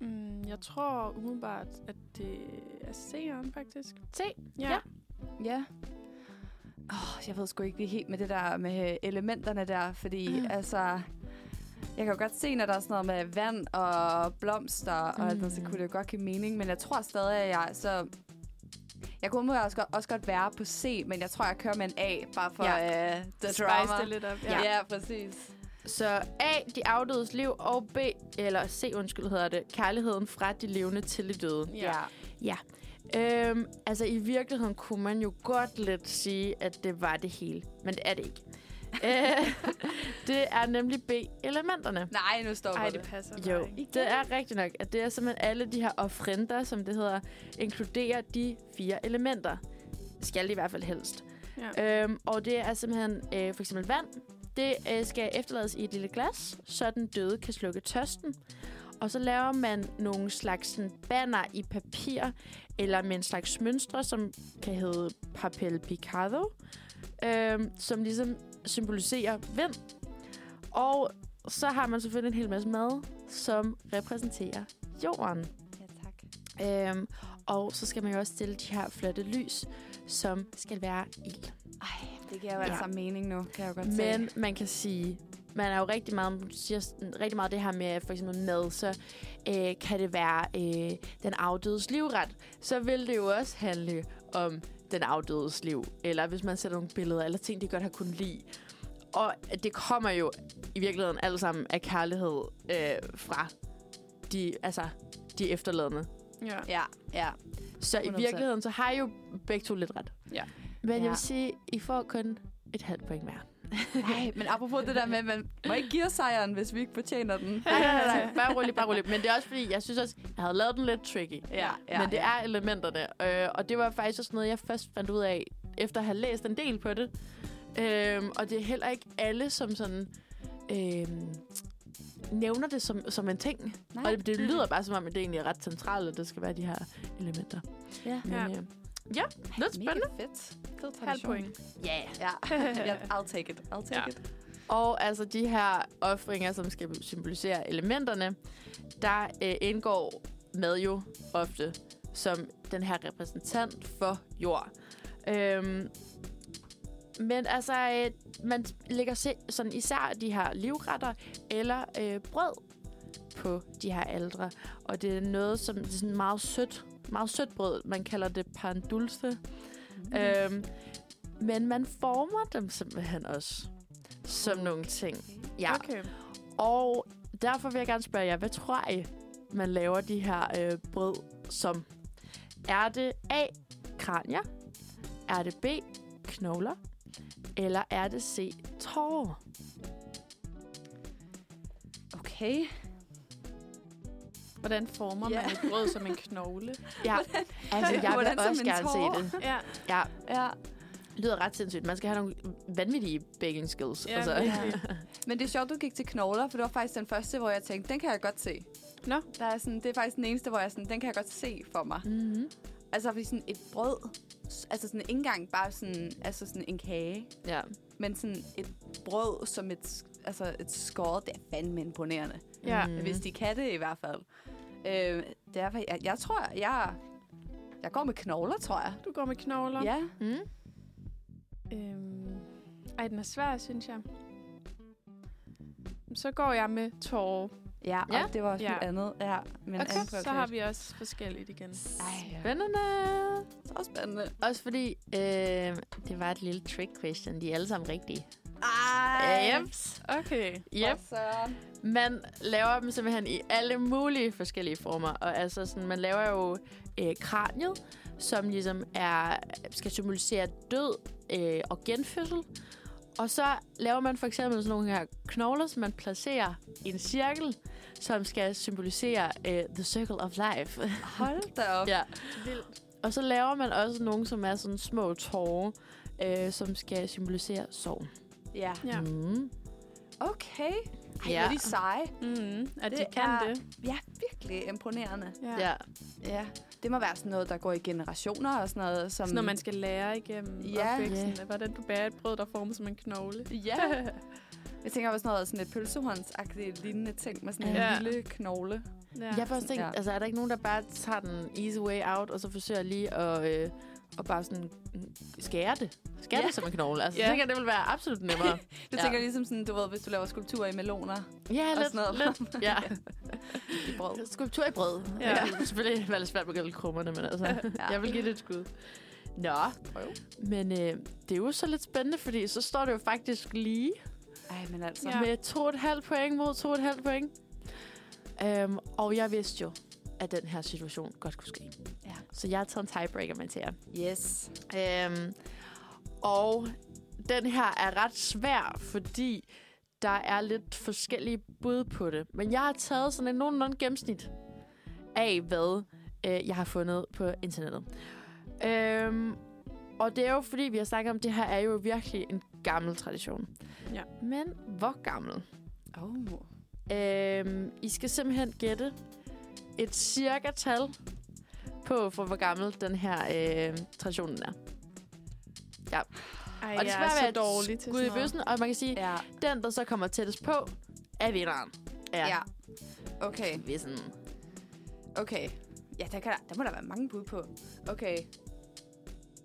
Mm, jeg tror umiddelbart, at det er seeren, faktisk. C. Ja. Ja. Ja. Oh, jeg ved sgu ikke lige helt med det der med elementerne der, fordi Mm. altså... Jeg kan jo godt se, når der er sådan noget med vand og blomster, og alt det, så Mm. kunne det jo godt give mening. Men jeg tror stadig, at jeg så... Jeg kunne måske også, godt- også godt være på C, men jeg tror, jeg kører med en A, bare for Ja. uh, the Spice drama. det lidt op. Ja, ja præcis. Så A, de afdødes liv, og B, eller C, undskyld hedder det, kærligheden fra de levende til de døde. Ja. Øhm, altså i virkeligheden kunne man jo godt lidt sige, at det var det hele, men det er det ikke. Øh, det er nemlig B-elementerne. Nej, nu stopper Ej, det. det passer bare Jo, ikke. det er rigtigt nok, at det er simpelthen alle de her offrender, som det hedder, inkluderer de fire elementer. Skal de i hvert fald helst. Ja. Øhm, og det er simpelthen øh, for eksempel vand. Det øh, skal efterlades i et lille glas, så den døde kan slukke tørsten. Og så laver man nogle slags sådan, banner i papir, eller med en slags mønstre, som kan hedde papel picado, øhm, som ligesom symboliserer vind. Og så har man selvfølgelig en hel masse mad, som repræsenterer jorden. Ja, tak. Øhm, og så skal man jo også stille de her flotte lys, som skal være ild. Ej, det giver jo Ja. altså mening nu, kan jeg jo godt se. Men man kan sige, man er jo rigtig meget, du siger rigtig meget det her med for eksempel mad, så øh, kan det være øh, den afdødes livret. Så vil det jo også handle om den afdødes liv. Eller hvis man sætter nogle billeder, eller ting, de godt har kunnet lide. Og det kommer jo i virkeligheden alle sammen af kærlighed øh, fra de, altså, de efterladende. Ja. Ja, ja. Så i 100%. virkeligheden, så har I jo begge to lidt ret. Ja. Men jeg Ja. vil sige, I får kun et halvt point mere. [LAUGHS] Nej, men apropos det der med, at man må ikke give sejren, hvis vi ikke fortjener den. Nej, nej, nej. Bare rolig, bare rolig. Men det er også fordi, jeg synes også, jeg havde lavet den lidt tricky. Ja, ja, Men det ja. er elementerne. Øh, og det var faktisk også noget, jeg først fandt ud af, efter at have læst en del på det. Øhm, og det er heller ikke alle, som sådan... Øhm, nævner det som, som en ting. Nej. Og det, det lyder bare som om, at det egentlig er ret centralt, at det skal være de her elementer. Ja. Men, Ja. øh, ja, lidt spændende. Mega fedt. Fed Halv tradition. point. Ja. Ja, [LAUGHS] ja, I'll take it. I'll take Ja. it. Og altså de her offringer, som skal symbolisere elementerne, der øh, indgår mad jo ofte som den her repræsentant for jord. Øhm, men altså, øh, man lægger se, sådan især de her livretter eller øh, brød på de her aldre. Og det er noget, som det er sådan meget sødt, meget sødt brød. Man kalder det pan dulce. Mm. Øhm, men man former dem simpelthen også som nogle ting. Ja. Okay. Og derfor vil jeg gerne spørge jer, hvad tror I, man laver de her øh, brød som? Er det A. Kranier? Er det B. Knogler? Eller er det C. Tårer? Okay. Hvordan former Ja. man et brød som en knogle? [LAUGHS] Ja, altså jeg Hvordan vil også gerne se det. Ja. Ja, Ja. det lyder ret sindssygt. Man skal have nogle vanvittige baking skills. Ja, altså. virkelig. [LAUGHS] Men det er sjovt, du gik til knogler, for det var faktisk den første, hvor jeg tænkte, den kan jeg godt se. Nå. Der er sådan, det er faktisk den eneste, hvor jeg sådan, den kan jeg godt se for mig. Mm-hmm. Altså, fordi sådan et brød, altså sådan ikke engang bare sådan, altså sådan en kage, Ja. men sådan et brød som et, altså et skåret, det er fandme imponerende. Ja. Mm. Hvis de kan det i hvert fald. Øh, derfor, jeg, jeg tror, jeg, jeg går med knogler, tror jeg. Du går med knogler. Ja. Mm. Øhm, ej, den er svær, synes jeg. så går jeg med Torre. Ja, og Ja. det var også Ja. andet. Ja, men Okay, anden så har vi også forskelligt igen. Ej, Spændende. så spændende. Også fordi, øh, det var et lille trick question. De er alle sammen rigtige. Ej, Jeps. Okay. Yep. Man laver dem simpelthen i alle mulige forskellige former. Og altså sådan, man laver jo øh, kraniet, som ligesom er, skal symbolisere død øh, og genfødsel. Og så laver man for eksempel sådan nogle her knogler, som man placerer i en cirkel, som skal symbolisere øh, the circle of life. Hold da op. [LAUGHS] ja. Vildt. Og så laver man også nogle, som er sådan små tårer, øh, som skal symbolisere sorg. Ja. Ja. Mm. Okay. Ej, Ja. ja. er de seje. Mm, at de Det kan er- det. Ja, virkelig imponerende. Ja. Ja. Det må være sådan noget, der går i generationer og sådan noget. Som... Sådan noget, man skal lære igennem Ja. opvæksten. Ja. Hvordan du bærer et brød, der er formet som en knogle. Ja. [LAUGHS] Jeg tænker også sådan noget sådan et pølsehåndsagtigt lignende ting med sådan en Ja. lille knogle. ja. Jeg har først tænkt, Ja. altså er der ikke nogen, der bare tager den easy way out, og så forsøger lige at, øh, og bare sådan mm, skære det? Skære Ja. det som en knogle? Altså, Ja. jeg tænker, det vil være absolut nemmere. [LAUGHS] Du Ja. tænker ligesom sådan, du ved, hvis du laver skulpturer i meloner ja, og lidt, sådan noget. lidt. Ja. [LAUGHS] i brød. [LAUGHS] Skulptur i brød. Ja. Ja. Det kan selvfølgelig være lidt svært med krummerne, men altså, ja. jeg vil give det et skud. Nå, Prøv. men øh, det er jo så lidt spændende, fordi så står det jo faktisk lige Ej, men altså. Ja. med to og et halvt point mod to og et halvt point. Um, og jeg vidste jo, at den her situation godt kunne ske. Ja. Så jeg har taget en tiebreaker med til jer. Yes. Um, og den her er ret svær, fordi der er lidt forskellige bud på det. Men jeg har taget sådan en nogenlunde gennemsnit af, hvad øh, jeg har fundet på internettet. Um, og det er jo fordi, vi har snakket om, at det her er jo virkelig en gammel tradition. Ja. Men hvor gammel? Oh. Øhm, I skal simpelthen gætte et cirka tal på, for hvor gammel den her øh, traditionen er. Ej, Og det er bare så være et dårlig til Gud i bøssen, og man kan sige, Ja. den, der så kommer tættest på, er vinderen. Ja. ja. Okay. Vi er sådan, Okay. Ja, der, kan, der må der være mange bud på. Okay.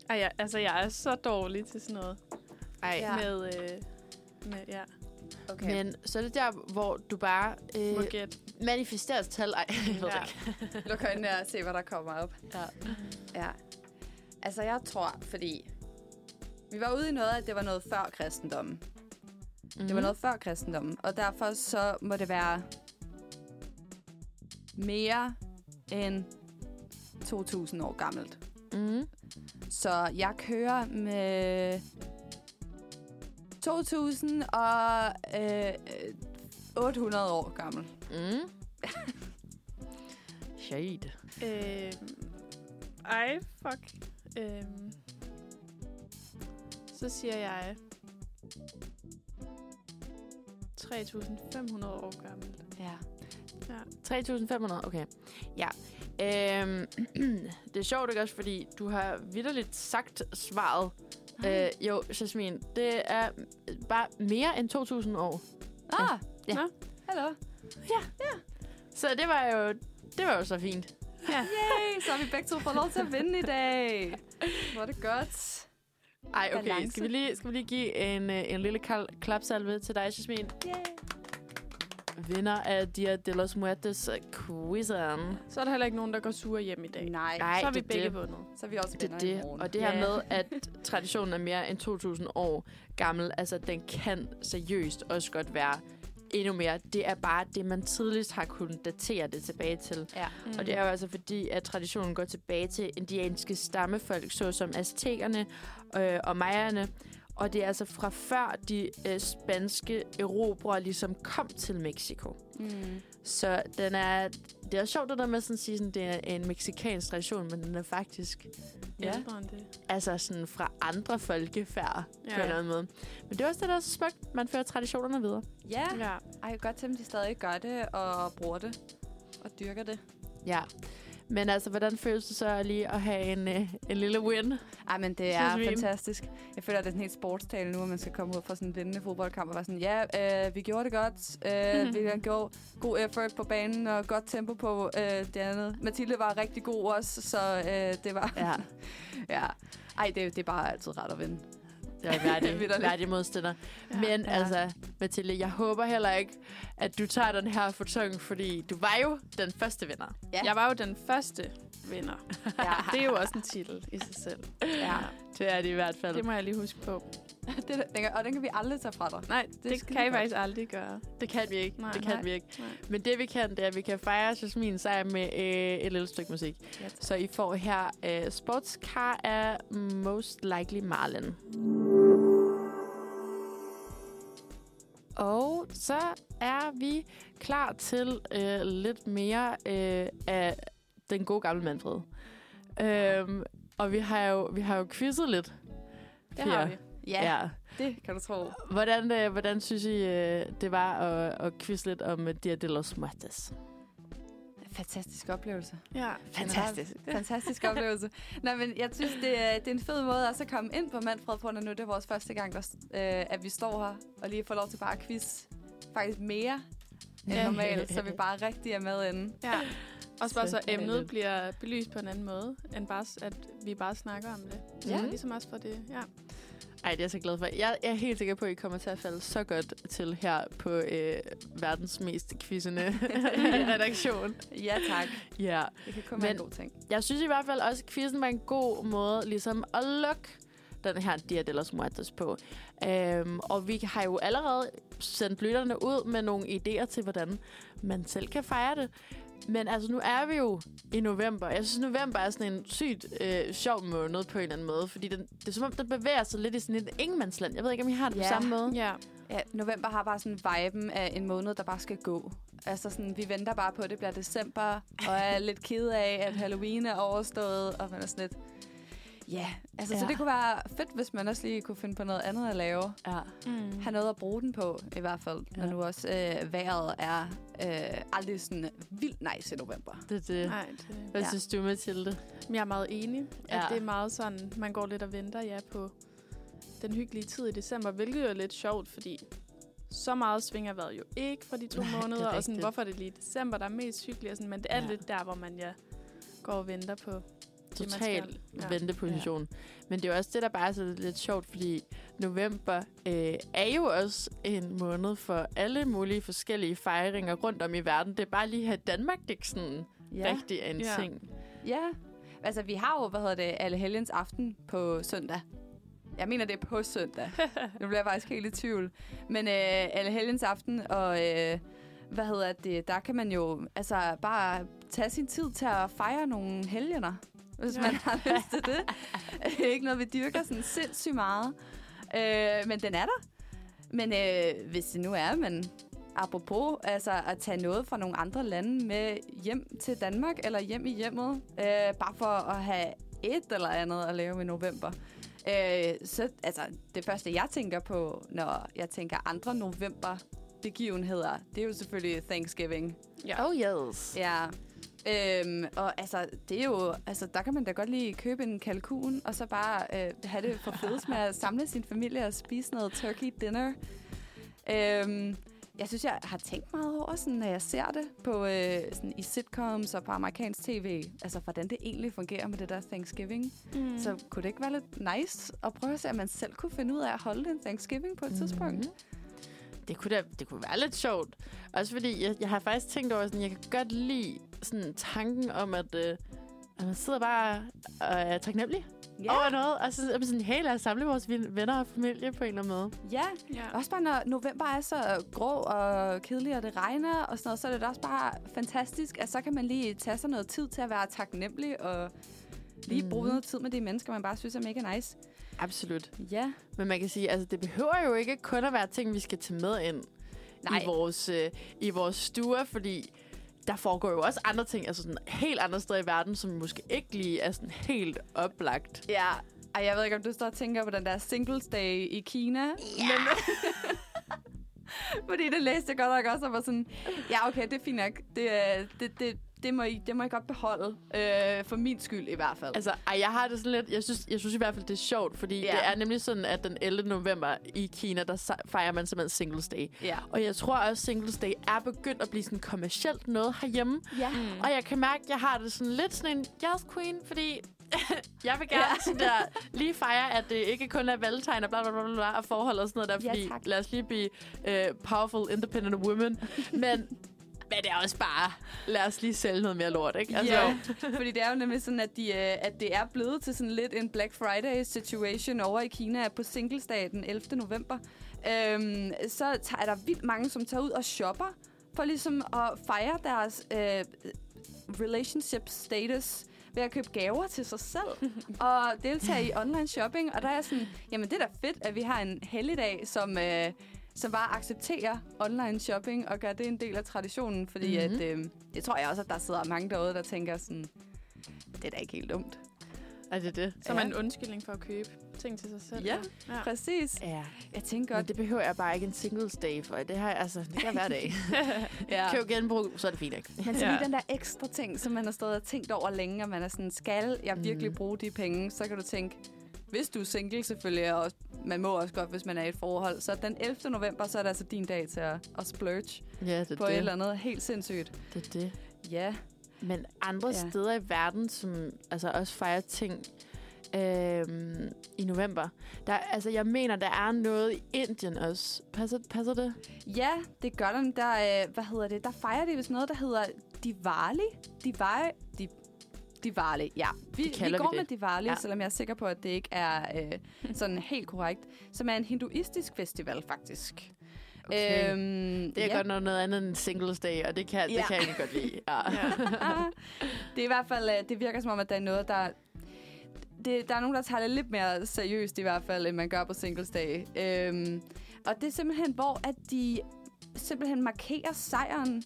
Ej, jeg, altså, jeg er så dårlig til sådan noget. ej. Ja. Med, øh, med, ja, Okay. Men så er det der, hvor du bare øh, manifesterer et tal. Ej, jeg ved Ja. [LAUGHS] Luk øjnene og se, hvad der kommer op. Ja. Ja. Altså, jeg tror, fordi... Vi var ude i noget, at det var noget før kristendommen. Mm. Det var noget før kristendommen. Og derfor så må det være mere end 2.000 år gammelt. Mm. Så jeg kører med 2.000 og øh, øh, 800 år gammel. Mm. [LAUGHS] Shade. Øh, ej, fuck. Øh, så siger jeg 3.500 år gammel. Ja. Ja. 3.500, okay. Ja. Øhm, [CLEARS THROAT] det er sjovt, ikke også, fordi du har vidderligt sagt svaret. Øh, jo, Jasmin, det er bare mere end 2.000 år. Ah, Ja. Nå. Hallo. Så det var jo, det var jo så fint. Ja. Yay, så har vi begge to fået lov til at vinde i dag. Hvor er det godt. Ej, okay. Balance. Skal vi lige, skal vi lige give en, øh, en lille klapsalve til dig, Jasmin? Yay. Vinder af Dia de los Muertes quizzen. Så er der heller ikke nogen, der går sure hjem i dag. Nej, Nej, så er vi det begge det. vundet. så er vi også Det det. morgen. Og det her Ja. med, at [LAUGHS] traditionen er mere end 2.000 år gammel, altså den kan seriøst også godt være endnu mere. Det er bare det, man tidligst har kunnet datere det tilbage til. Ja. Mm. Og det er jo altså fordi, at traditionen går tilbage til indianske stammefolk, såsom aztekerne øh, og majerne. Og det er altså fra før de øh, spanske erobrere ligesom kom til Mexico. Mm. Så den er, det er sjovt det der med sådan at sige, sådan, det er en meksikansk tradition, men den er faktisk Ja. Det. altså sådan fra andre folkefærd Ja. på en eller anden måde. Men det er også det, der er så smukt. Man fører traditionerne videre. Ja, Ja. ej, godt til, at de stadig gør det og bruger det og dyrker det. Ja. Men altså, hvordan føles det så lige at have en, øh, en lille win? Ej, men det er Synes vi. fantastisk. Jeg føler, at det er sådan helt sportstale nu, at man skal komme ud fra sådan en vindende fodboldkamp og være sådan, ja, øh, vi gjorde det godt. Øh, [LAUGHS] vi har gjort god effort på banen og godt tempo på øh, det andet. Mathilde var rigtig god også, så øh, det var... Ja. [LAUGHS] ja. Ej, det, det er bare altid ret at vinde. Det var værdig, [LAUGHS] værdig modstander. Ja. Men Ja. altså, Mathilde, jeg håber heller ikke, at du tager den her fortong, fordi du var jo den første vinder. Ja. Jeg var jo den første vinder. Ja. [LAUGHS] Det er jo også en titel i sig selv. ja. Det er det i hvert fald. Det må jeg lige huske på. [LAUGHS] det, den, og den kan vi aldrig tage fra dig. Nej, det, det kan I faktisk aldrig gøre. Det kan vi ikke. Nej. det kan Nej. vi ikke. Nej. Men det vi kan, det er, at vi kan fejre Jasmin sejr med øh, et lille stykke musik. Ja, Så I får her øh, Sportscar af Most Likely Marlin. Og så er vi klar til øh, lidt mere øh, af den gode gamle Manfred. Øhm, og vi har jo, vi har jo quizzet lidt. Det har vi. ja, ja, det kan du tro. Hvordan, øh, hvordan synes I, øh, det var at, at quizze lidt om øh, Dia de los Muertes? Fantastisk oplevelse. Ja. Fantastisk. Fantastisk [LAUGHS] oplevelse. Nej, men jeg synes, det er, det er en fed måde også at komme ind på Manfred på, når nu det er vores første gang, der, øh, at vi står her og lige får lov til bare at quiz faktisk mere end normalt, så [LAUGHS] vi bare rigtig er med inde. ja. Også bare så Så emnet bliver belyst på en anden måde, end bare, at vi bare snakker om det. Ja. Så ligesom også for det, ja. Ej, det er jeg så glad for. Jeg, jeg er helt sikker på, at I kommer til at falde så godt til her på øh, verdens mest quizzende [LAUGHS] [LAUGHS] redaktion. Ja, tak. Ja. Det kan kun være en Men- god ting. Jeg synes i hvert fald også, at quizzen var en god måde ligesom at lukke den her Dia de los Muertos på. Øhm, og vi har jo allerede sendt lytterne ud med nogle idéer til, hvordan man selv kan fejre det. Men altså, nu er vi jo i november. Jeg synes, november er sådan en sygt øh, sjov måned på en eller anden måde. Fordi den, det er som om, den bevæger sig lidt i sådan et ingenmandsland. Jeg ved ikke, om I har det Ja. på samme måde. Ja, Ja, november har bare sådan viben af en måned, der bare skal gå. Altså sådan, vi venter bare på, at det bliver december, og er [LAUGHS] lidt ked af, at Halloween er overstået, og man er sådan lidt... Ja, altså ja. så det kunne være fedt, hvis man også lige kunne finde på noget andet at lave. Ja. mm. Have noget at bruge den på, i hvert fald. Ja. Når nu også øh, vejret er øh, aldrig sådan vildt nice i november. Det er det. Nej, det, Hvad Ja. synes du, Mathilde? Jeg er meget enig, at Ja. det er meget sådan, man går lidt og venter ja, på den hyggelige tid i december, hvilket jo er lidt sjovt, fordi så meget svinger vejret jo ikke for de to Nej, er måneder, og sådan, hvorfor er det lige december, der er mest hyggeligt, og sådan, men det er Ja. lidt der, hvor man ja, går og venter på Total ja. venteposition. Ja. Men det er også det, der bare er så lidt sjovt, fordi november øh, er jo også en måned for alle mulige forskellige fejringer rundt om i verden. Det er bare lige her i Danmark, det er ikke sådan ja. rigtig er en Ja. ting. Ja. Altså, vi har jo, hvad hedder det, alle helgens aften på søndag. Jeg mener, det er på søndag. [LAUGHS] nu bliver jeg faktisk helt i tvivl. Men øh, alle helgens aften, og øh, hvad hedder det, der kan man jo altså bare tage sin tid til at fejre nogle helgener, hvis Ja. man har [LAUGHS] lyst til det. Det er ikke noget, vi dyrker sådan sindssygt meget. Øh, men den er der. Men øh, hvis det nu er, men apropos altså at tage noget fra nogle andre lande med hjem til Danmark, eller hjem i hjemmet, øh, bare for at have et eller andet at lave i november. Øh, så altså, det første, jeg tænker på, når jeg tænker andre november begivenheder, det er jo selvfølgelig Thanksgiving. Ja. Oh yes. Ja. Øhm, og altså, det er jo, altså, der kan man da godt lige købe en kalkun, og så bare øh, have det for fedest med at samle sin familie og spise noget turkey dinner. Øhm, jeg synes, jeg har tænkt meget over, sådan, når jeg ser det på, øh, sådan, i sitcoms og på amerikansk tv, altså hvordan det egentlig fungerer med det der Thanksgiving. Mm. Så kunne det ikke være lidt nice at prøve at se, at man selv kunne finde ud af at holde en Thanksgiving på et mm. tidspunkt? Det kunne, da, det kunne være lidt sjovt. Også fordi, jeg, jeg har faktisk tænkt over, sådan, jeg kan godt lide sådan, tanken om, at, øh, at man sidder bare og er taknemmelig Ja, over noget. Og så er man sådan, hey, lad os samle vores ven- venner og familie på en eller anden måde. ja. ja. Også bare når november er så grå og kedelig, og det regner og sådan noget, så er det da også bare fantastisk, at så kan man lige tage sig noget tid til at være taknemmelig og lige mm. bruge Mhm. noget tid med de mennesker, man bare synes er mega nice. Absolut. Ja. Men man kan sige, altså det behøver jo ikke kun at være ting, vi skal tage med ind Nej. i vores, øh, i vores stuer, fordi der foregår jo også andre ting, altså sådan helt andre steder i verden, som måske ikke lige er sådan helt oplagt. Ja. Ej, jeg ved ikke, om du står og tænker på den der Singles Day i Kina. Ja. Men, [LAUGHS] fordi det læste jeg godt nok også, og var sådan, ja, okay, det er fint nok. Det, øh, det, det, det, må, I, det må I godt beholde. Øh, for min skyld i hvert fald. Altså, ej, jeg har det sådan lidt, jeg synes, jeg synes i hvert fald, det er sjovt, fordi Ja. ja. det er nemlig sådan, at den 11. november i Kina, der fejrer man simpelthen Singles Day. ja. Og jeg tror også, Singles Day er begyndt at blive sådan kommercielt noget herhjemme. Ja. Mm. Og jeg kan mærke, at jeg har det sådan lidt sådan en yes queen, fordi [LAUGHS] Jeg vil gerne sådan der, lige fejre, at det ikke kun er valgtegn og bla bla bla, bla og forhold og sådan noget der, Ja, fordi tak. lad os lige blive uh, powerful, independent women. Men, men det er også bare, lad os lige sælge noget mere lort, ikke? Altså, ja, [LAUGHS] fordi det er jo nemlig sådan, at, de, øh, at det er blevet til sådan lidt en Black Friday-situation over i Kina på Singlesdag den 11. november. Øhm, så tager- er der vildt mange, som tager ud og shopper for ligesom at fejre deres øh, relationship status ved at købe gaver til sig selv [LAUGHS] og deltage i online shopping. Og der er sådan, jamen det er da fedt, at vi har en helligdag, som, øh, som bare accepterer online shopping og gør det en del af traditionen. Fordi Mhm. mm-hmm. at, øh, det tror jeg også, at der sidder mange derude, der tænker sådan, det er da ikke helt dumt. Er det det? Som Ja. en undskyldning for at købe ting til sig selv. Ja. ja. Præcis. Ja. Jeg tænker Men godt, det behøver jeg bare ikke en singles day for. Det har jeg, altså, det kan jeg hver dag. [LAUGHS] ja. Køb genbrug, så er det fint, ikke? Men så Ja. lige den der ekstra ting, som man har stået og tænkt over længe, og man er sådan, skal jeg virkelig Mhm. bruge de penge? Så kan du tænke, hvis du er single selvfølgelig, og man må også godt, hvis man er i et forhold, så den 11. november, så er det altså din dag til at, at splurge Ja, det på det. et eller andet helt sindssygt. Det er det. Ja, Men andre Ja. steder i verden, som altså også fejrer ting øhm, i november, der, altså jeg mener, der er noget i Indien også. Passer, passer det? ja det gør den. Der, øh, hvad hedder det? Der fejrer de vist noget, der hedder Diwali. Diwali. Di, Diwali, ja. Vi, Det vi går vi med det. Diwali, ja. Selvom jeg er sikker på, at det ikke er øh, sådan helt korrekt. Som er en hinduistisk festival, faktisk. Okay. Øhm, Det er ja. godt nok noget andet end singles day, og det kan, Ja. det kan jeg godt lide. Ja. [LAUGHS] Ja. det er i hvert fald, øh, det virker som om, at der er noget, der... Det, der er nogen, der tager det lidt mere seriøst i hvert fald, end man gør på Singles Day. Øhm, og det er simpelthen, hvor at de simpelthen markerer sejren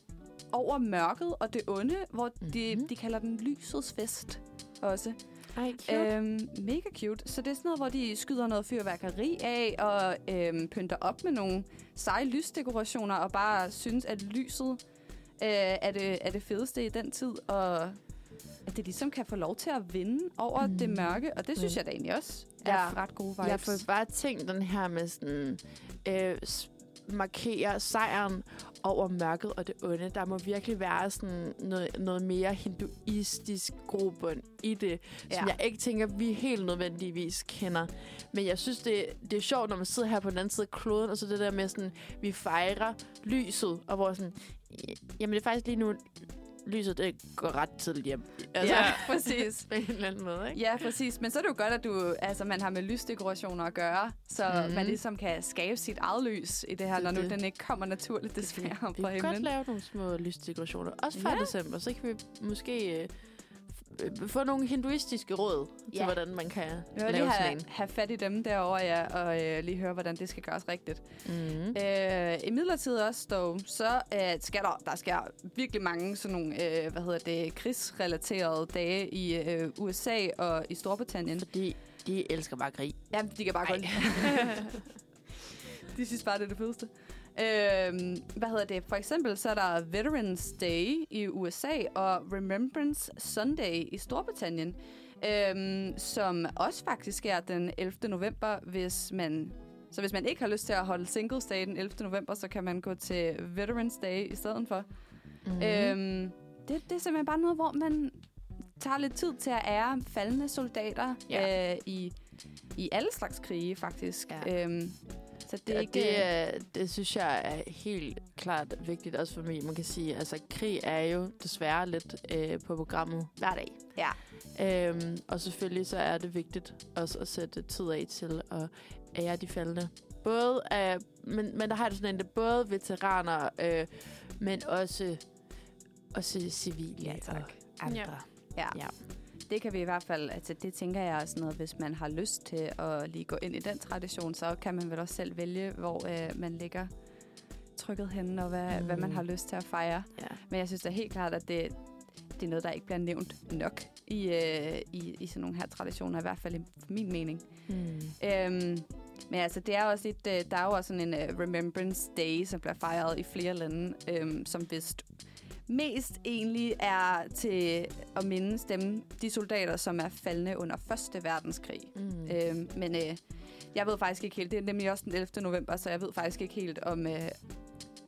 over mørket og det onde, hvor mm-hmm. de, Mhm. de kalder den lysets fest også. Ej, cute. Øhm, mega cute. Så det er sådan noget, hvor de skyder noget fyrværkeri af og øhm, pynter op med nogle seje lysdekorationer og bare synes, at lyset øh, er, det, er det fedeste i den tid. Og at det ligesom kan få lov til at vinde over mm. Det mørke. Og det synes Ja. jeg da egentlig også er får- ret gode vibes. Jeg får bare tænkt den her med sådan... Øh, markere sejren over mørket og det onde. Der må virkelig være sådan noget, noget mere hinduistisk grobund i det, ja. som jeg ikke tænker, vi helt nødvendigvis kender. Men jeg synes, det, det er sjovt, når man sidder her på den anden side af kloden, og så det der med sådan, vi fejrer lyset, og hvor sådan, jamen det er faktisk lige nu, lyset det går ret tidligt hjem. Altså, Ja, [LAUGHS] præcis. på en eller anden måde, ikke? Ja, præcis. Men så er det jo godt, at du, altså, man har med lysdekorationer at gøre, så mm. Man ligesom kan skabe sit eget lys i det her, Det når nu det. den ikke kommer naturligt, desværre, Vi fra kan godt himlen. lave nogle små lysdekorationer. Også før Ja. december, så kan vi måske øh, få nogle hinduistiske råd til, Ja. hvordan man kan lave lige sådan have, en. have fat i dem derovre, ja, og øh, lige høre, hvordan det skal gøres rigtigt. Mm. Øh, I midlertid også, dog, så øh, skal der, der sker virkelig mange sådan nogle, øh, hvad hedder det, krigsrelaterede dage i øh, USA og i Storbritannien. Fordi de elsker bare krig. Ja, de kan bare godt [LAUGHS] de synes bare, det er det fedeste. Øhm, hvad hedder det? For eksempel så er der Veterans Day i USA og Remembrance Sunday i Storbritannien, øhm, som også faktisk er den 11. november, hvis man... Så hvis man ikke har lyst til at holde Singles Day den 11. november, så kan man gå til Veterans Day i stedet for. Mm. Øhm, det, det er simpelthen bare noget, hvor man tager lidt tid til at ære faldende soldater Ja. øh, i, i alle slags krige, faktisk. Ja. Øhm, så det er ikke... det, er, det synes jeg er helt klart vigtigt, også for mig. Man kan sige, altså krig er jo desværre lidt øh, på programmet hver dag. Ja. Øhm, og selvfølgelig så er det vigtigt også at sætte tid af til at ære de faldende. Både af, men, men der har det sådan en, det både veteraner, øh, men også, også civile Ja, tak. og andre. Ja. Ja. Det kan vi i hvert fald, altså det tænker jeg også noget, hvis man har lyst til at lige gå ind i den tradition, så kan man vel også selv vælge, hvor øh, man ligger trykket henne, og hvad, mm. hvad man Mm. har lyst til at fejre. Ja. Men jeg synes da helt klart, at det, det er noget, der ikke bliver nævnt nok i, øh, i, i sådan nogle her traditioner, i hvert fald i min mening. Hmm. Øhm, men altså, det er også et, øh, der er jo også sådan en uh, Remembrance Day, som bliver fejret i flere lande, øhm, som vist mest egentlig er til at mindes dem, de soldater, som er faldende under Første Verdenskrig. Mm. Mm. Øhm, men øh, jeg ved faktisk ikke helt, det er nemlig også den 11. november, så jeg ved faktisk ikke helt om, øh,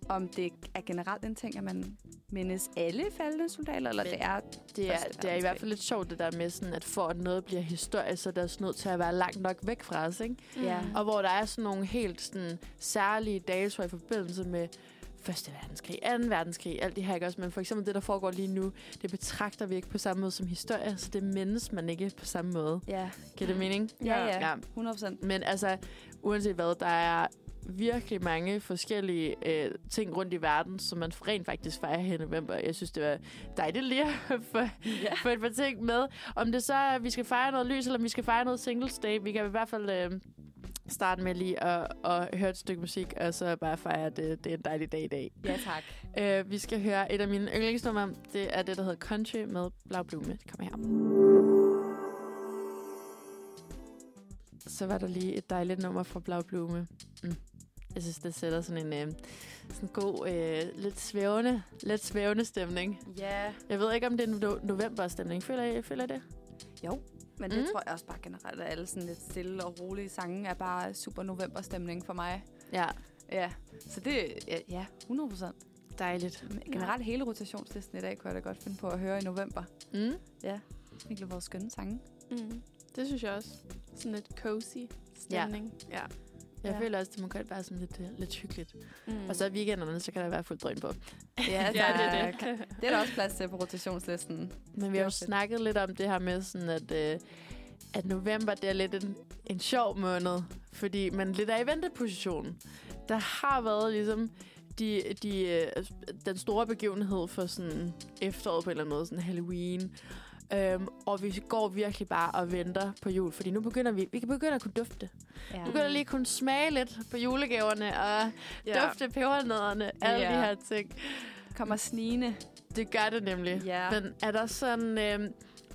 om det er generelt en ting, at man mindes alle faldende soldater, eller Men det er... Det er, det er i hvert fald lidt sjovt, det der med, sådan, at for at noget bliver historie, så er det også nødt til at være langt nok væk fra os. Ikke? Ja. Og hvor der er sådan nogle helt sådan, særlige datoer i forbindelse med Første verdenskrig, 2. verdenskrig, alt det her, ikke også? Men for eksempel det, der foregår lige nu, det betragter vi ikke på samme måde som historie, så det mindes man ikke på samme måde. Ja, Giver det mening? ja, ja. Ja. 100 procent. Men altså, uanset hvad, der er virkelig mange forskellige øh, ting rundt i verden, som man rent faktisk fejrer her i november. Jeg synes, det var dejligt lige at [LAUGHS] få, Ja. få et par ting med. Om det så er, at vi skal fejre noget lys, eller om vi skal fejre noget Singles Day. Vi kan i hvert fald øh, starte med lige at, at høre et stykke musik, og så bare fejre, at det, det er en dejlig dag i dag. Ja, tak. Øh, vi skal høre et af mine yndlingsnumre. Det er det, der hedder Country med Blau Blume. Kom her. Så var der lige et dejligt nummer fra Blau Blume. Mm. Jeg synes, det sætter sådan en øh, sådan god, øh, lidt svævende, lidt svævende stemning. Ja. Jeg ved ikke, om det er no- november-stemning. Føler I, føler I det? Men det Mm. tror jeg også bare generelt, at alle sådan lidt stille og rolige sange er bare super novemberstemning for mig. Ja, Ja, så det ja, ja 100 procent. dejligt. Generelt hele rotationslisten i dag kunne jeg da godt finde på at høre i november. Mm. Virkelig vores skønne sange. Mm. Det synes jeg også. Sådan lidt cozy stemning. Ja. ja. Jeg Ja. føler også, det må godt være sådan lidt, øh, lidt hyggeligt. Mm. Og så i weekenderne, så kan der være fuldt drøn på. Ja, [LAUGHS] ja, det er [LAUGHS] det. Det er der også plads til på rotationslisten. Men vi har jo fedt. snakket lidt om det her med, sådan at, øh, at november det er lidt en, en sjov måned, fordi man lidt er i venteposition. Der har været ligesom de, de, øh, den store begivenhed for sådan efteråret på en eller anden måde, sådan Halloween. Øhm, og vi går virkelig bare og venter på jul, fordi nu begynder vi, vi kan begynde at kunne dufte. Ja. Vi begynder lige at kunne smage lidt på julegaverne og ja. dufte pebernødderne, alle Ja. de her ting. Kommer snigende. Det gør det nemlig. Ja. Men er der sådan... Øh,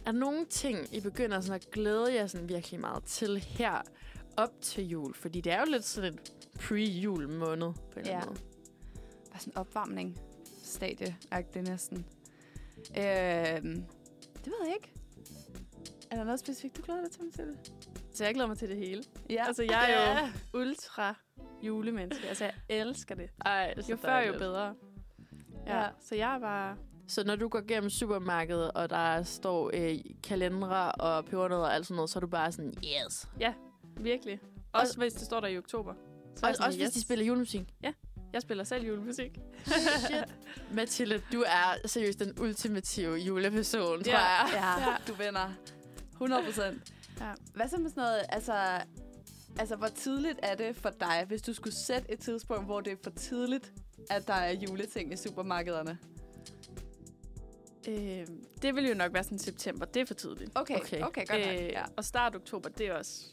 er nogle ting, I begynder sådan at glæde jer sådan virkelig meget til her op til jul? Fordi det er jo lidt sådan et pre-jul måned på en eller Ja. anden måde. Bare sådan en opvarmning. Stadie det næsten. Øhm, det ved jeg ikke. Er der noget specifikt, du glæder dig til, Mathilde? Så jeg glæder mig til det hele. Ja. Altså, jeg er jo ultra julemenneske. Altså, jeg elsker det. Ej, det er så Jo før, jo bedre. Ja, Ja. så jeg er bare... Så når du går gennem supermarkedet, og der står øh, kalendere og pebernødder og alt sådan noget, så er du bare sådan, yes. Virkelig. Også hvis det står der i oktober. Så er Og, sådan, også hvis de spiller julemusik. Jeg spiller selv julemusik. [LAUGHS] Shit. Mathilde, du er seriøst den ultimative juleperson, tror Ja. jeg. Ja, Ja. du vinder. 100 procent. Ja. Hvad så med sådan noget, altså, altså, hvor tidligt er det for dig, hvis du skulle sætte et tidspunkt, hvor det er for tidligt, at der er juleting i supermarkederne? Øh, det vil jo nok være sådan september. Det er for tidligt. Okay, Okay. okay, okay godt nok. Øh, Ja. Og start oktober, det er også...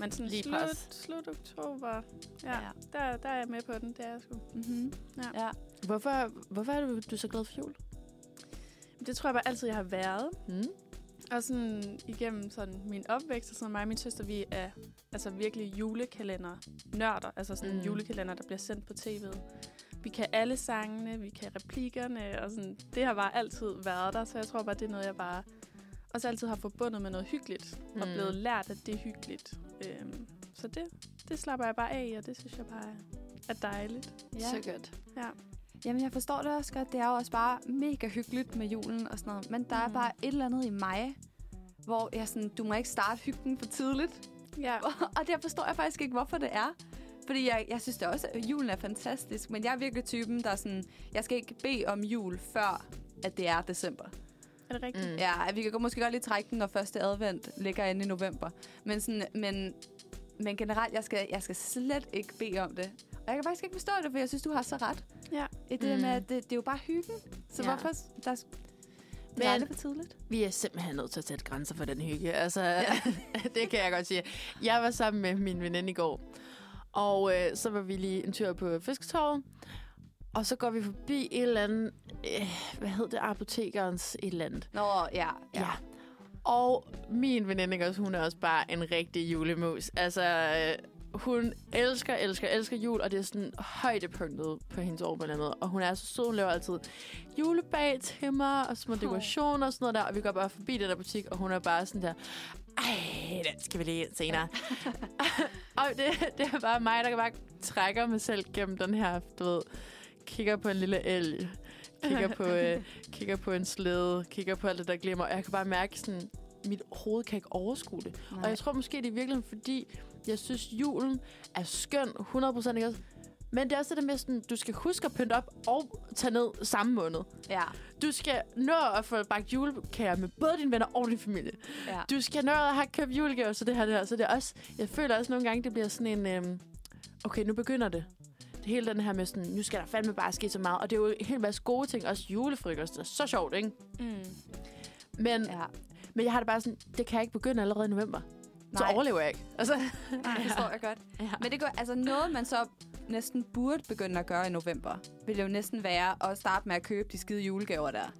Men sådan Lige slut, pas. slut oktober, ja, Ja. Der, der er jeg med på den. Det er jeg sgu. Mm-hmm. Ja. ja. Hvorfor, hvorfor er du, du så glad for jul? Det tror jeg bare altid, jeg har været. Mm. Og sådan igennem sådan min opvækst, og sådan mig og min søster, vi er altså virkelig julekalender nørder. Altså sådan Mm. mm. julekalender, der bliver sendt på tv'et. Vi kan alle sangene, vi kan replikkerne, og sådan, det har bare altid været der, så jeg tror bare, det er noget, jeg bare også altid har forbundet med noget hyggeligt, mm. og blevet lært, at det er hyggeligt. Øhm, så det, det slapper jeg bare af og det synes jeg bare er, dejligt. ja. Så godt. Ja. Jamen, jeg forstår det også godt. Det er jo også bare mega hyggeligt med julen og sådan noget. Men der mm. er bare et eller andet i mig, hvor jeg sådan, du må ikke starte hyggen for tidligt. Ja. [LAUGHS] og der forstår jeg faktisk ikke, hvorfor det er. Fordi jeg, jeg synes da også, at julen er fantastisk. Men jeg er virkelig typen, der er sådan, jeg skal ikke bede om jul, før at det er december. Er det rigtigt? Mm. Ja, vi kan måske godt lige trække den, når første advent ligger inde i november. Men, sådan, men, men generelt, jeg skal, jeg skal slet ikke bede om det. Og jeg kan faktisk ikke forstå det, for jeg synes, du har så ret. Ja. I det Mm. med, at det, det er jo bare hyggen. Så Ja. hvorfor... Der, det er aldrig for tidligt. Vi er simpelthen nødt til at sætte grænser for den hygge. Altså, ja. [LAUGHS] det kan jeg godt sige. Jeg var sammen med min veninde i går, og øh, så var vi lige en tur på Fisketorvet, og så går vi forbi et eller andet, øh, hvad hed det, apotekerens et eller andet. Nå, ja. Ja. Og min veninde, også, hun er også bare en rigtig julemus. Altså, øh, hun elsker, elsker, elsker jul, og det er sådan højdepunktet på hendes år på en måde. Og hun er så sød, hun laver altid julebag til mig, og små dekorationer og sådan noget der. Og vi går bare forbi den der butik, og hun er bare sådan der, ej, den skal vi lige ind senere. [LAUGHS] og det, det er bare mig, der bare trækker mig selv gennem den her, du ved, kigger på en lille elg, kigger [LAUGHS] på, øh, kigger på en slæde, kigger på alt det, der glemmer. Og jeg kan bare mærke, sådan, mit hoved kan ikke overskue det. Nej. Og jeg tror måske, det er virkelig fordi, jeg synes, julen er skøn 100% ikke også? Men det er også det med, sådan, du skal huske at pynte op og tage ned samme måned. Ja, Du skal nå at få bagt julekager med både dine venner og din familie. ja. Du skal nå at have købt julegaver, så det her, det her. Så det er også, jeg føler også nogle gange, det bliver sådan en, øhm, okay, nu begynder det. Hele den her med sådan, nu skal der fandme bare ske så meget. Og det er jo en hel masse gode ting, også julefrokost. Det er så sjovt, ikke? Mm. Men, ja. men jeg har det bare sådan, det kan jeg ikke begynde allerede i november. Så Nej. overlever jeg ikke. Altså, Nej, det forstår jeg godt. [LAUGHS] ja. Men det går, altså noget, man så næsten burde begynde at gøre i november, vil jo næsten være at starte med at købe de skide julegaver der.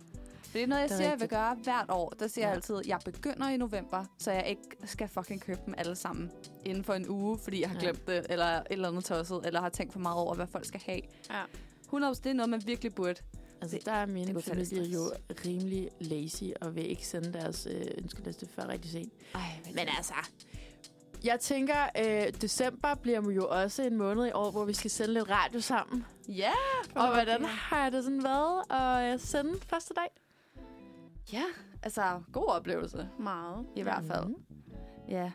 For det er noget, jeg Det er siger, jeg vil rigtigt. gøre hvert år. Der siger Ja. jeg altid, at jeg begynder i november, så jeg ikke skal fucking købe dem alle sammen inden for en uge, fordi jeg har Ja. glemt det, eller et eller andet tosset, eller har tænkt for meget over, hvad folk skal have. Ja. 100 det er noget, man virkelig burde. Altså, Det- der er det min kunne tage lidt familie jo rimelig lazy, og vil ikke sende deres øh, ønskeliste før rigtig sent. Ej, Men altså, jeg tænker, øh, december bliver jo også en måned i år, hvor vi skal sende lidt radio sammen. Ja, Og hvordan har det sådan været at øh, sende første dag? Ja. Altså, god oplevelse. Meget. I hvert fald. Mhm. Ja,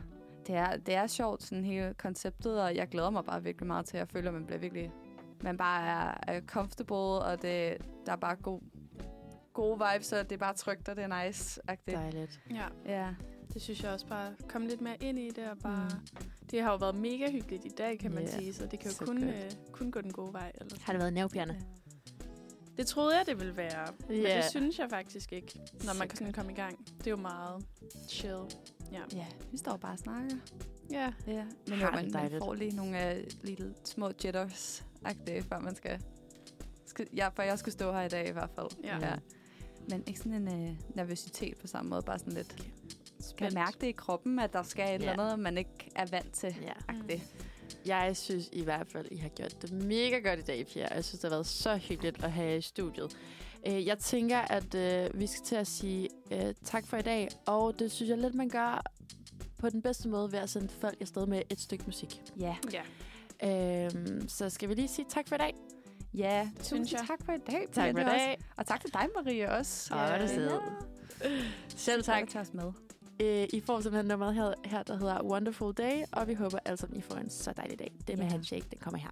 det er, det er sjovt, sådan hele konceptet, og jeg glæder mig bare virkelig meget til. Jeg føler, at man bliver virkelig... Man bare er, er comfortable, og det, der er bare god, gode vibes, og det er bare trygt, og det er nice. -agtigt. Dejligt. Ja, Ja. det synes jeg også bare. Kom lidt mere ind i det, og bare... Mm. Det har jo været mega hyggeligt i dag, kan man Ja, sige, så det kan jo så kun, øh, kun gå den gode vej. Eller Har det været nervepirrende? Det troede jeg, det ville være. Men Ja. det synes jeg faktisk ikke, når man kan sådan komme i gang. Det er jo meget chill. Ja. ja, vi står bare og snakker. Ja. Ja. Men jo, det man, man får lige nogle uh, lille små jitters før man skal... skal ja, for jeg skulle stå her i dag i hvert fald. Ja. ja. Men ikke sådan en uh, nervøsitet på samme måde, bare sådan lidt... Kan mærke det i kroppen, at der skal et Ja. eller andet, man ikke er vant til. Ja. Agtigt. Jeg synes i hvert fald, I har gjort det mega godt i dag, Pia. Jeg synes, det har været så hyggeligt at have jer i studiet. Øh, Jeg tænker, at øh, vi skal til at sige øh, tak for i dag, og det synes jeg lidt, man gør på den bedste måde ved at sende folk afsted med et stykke musik. Ja. Ja. Øhm, så skal vi lige sige tak for i dag. Ja, Synes tusind jeg. tak for i dag. Tak for i det dag. Også, og tak til dig, Marie, også. Åh, hvor er du sød. Selv tak. Tak til os med. Øh, I får simpelthen nummeret her, her, der hedder Wonderful Day, og vi håber alle sammen, I får en så dejlig dag. Det med Ja. handshake, den kommer her.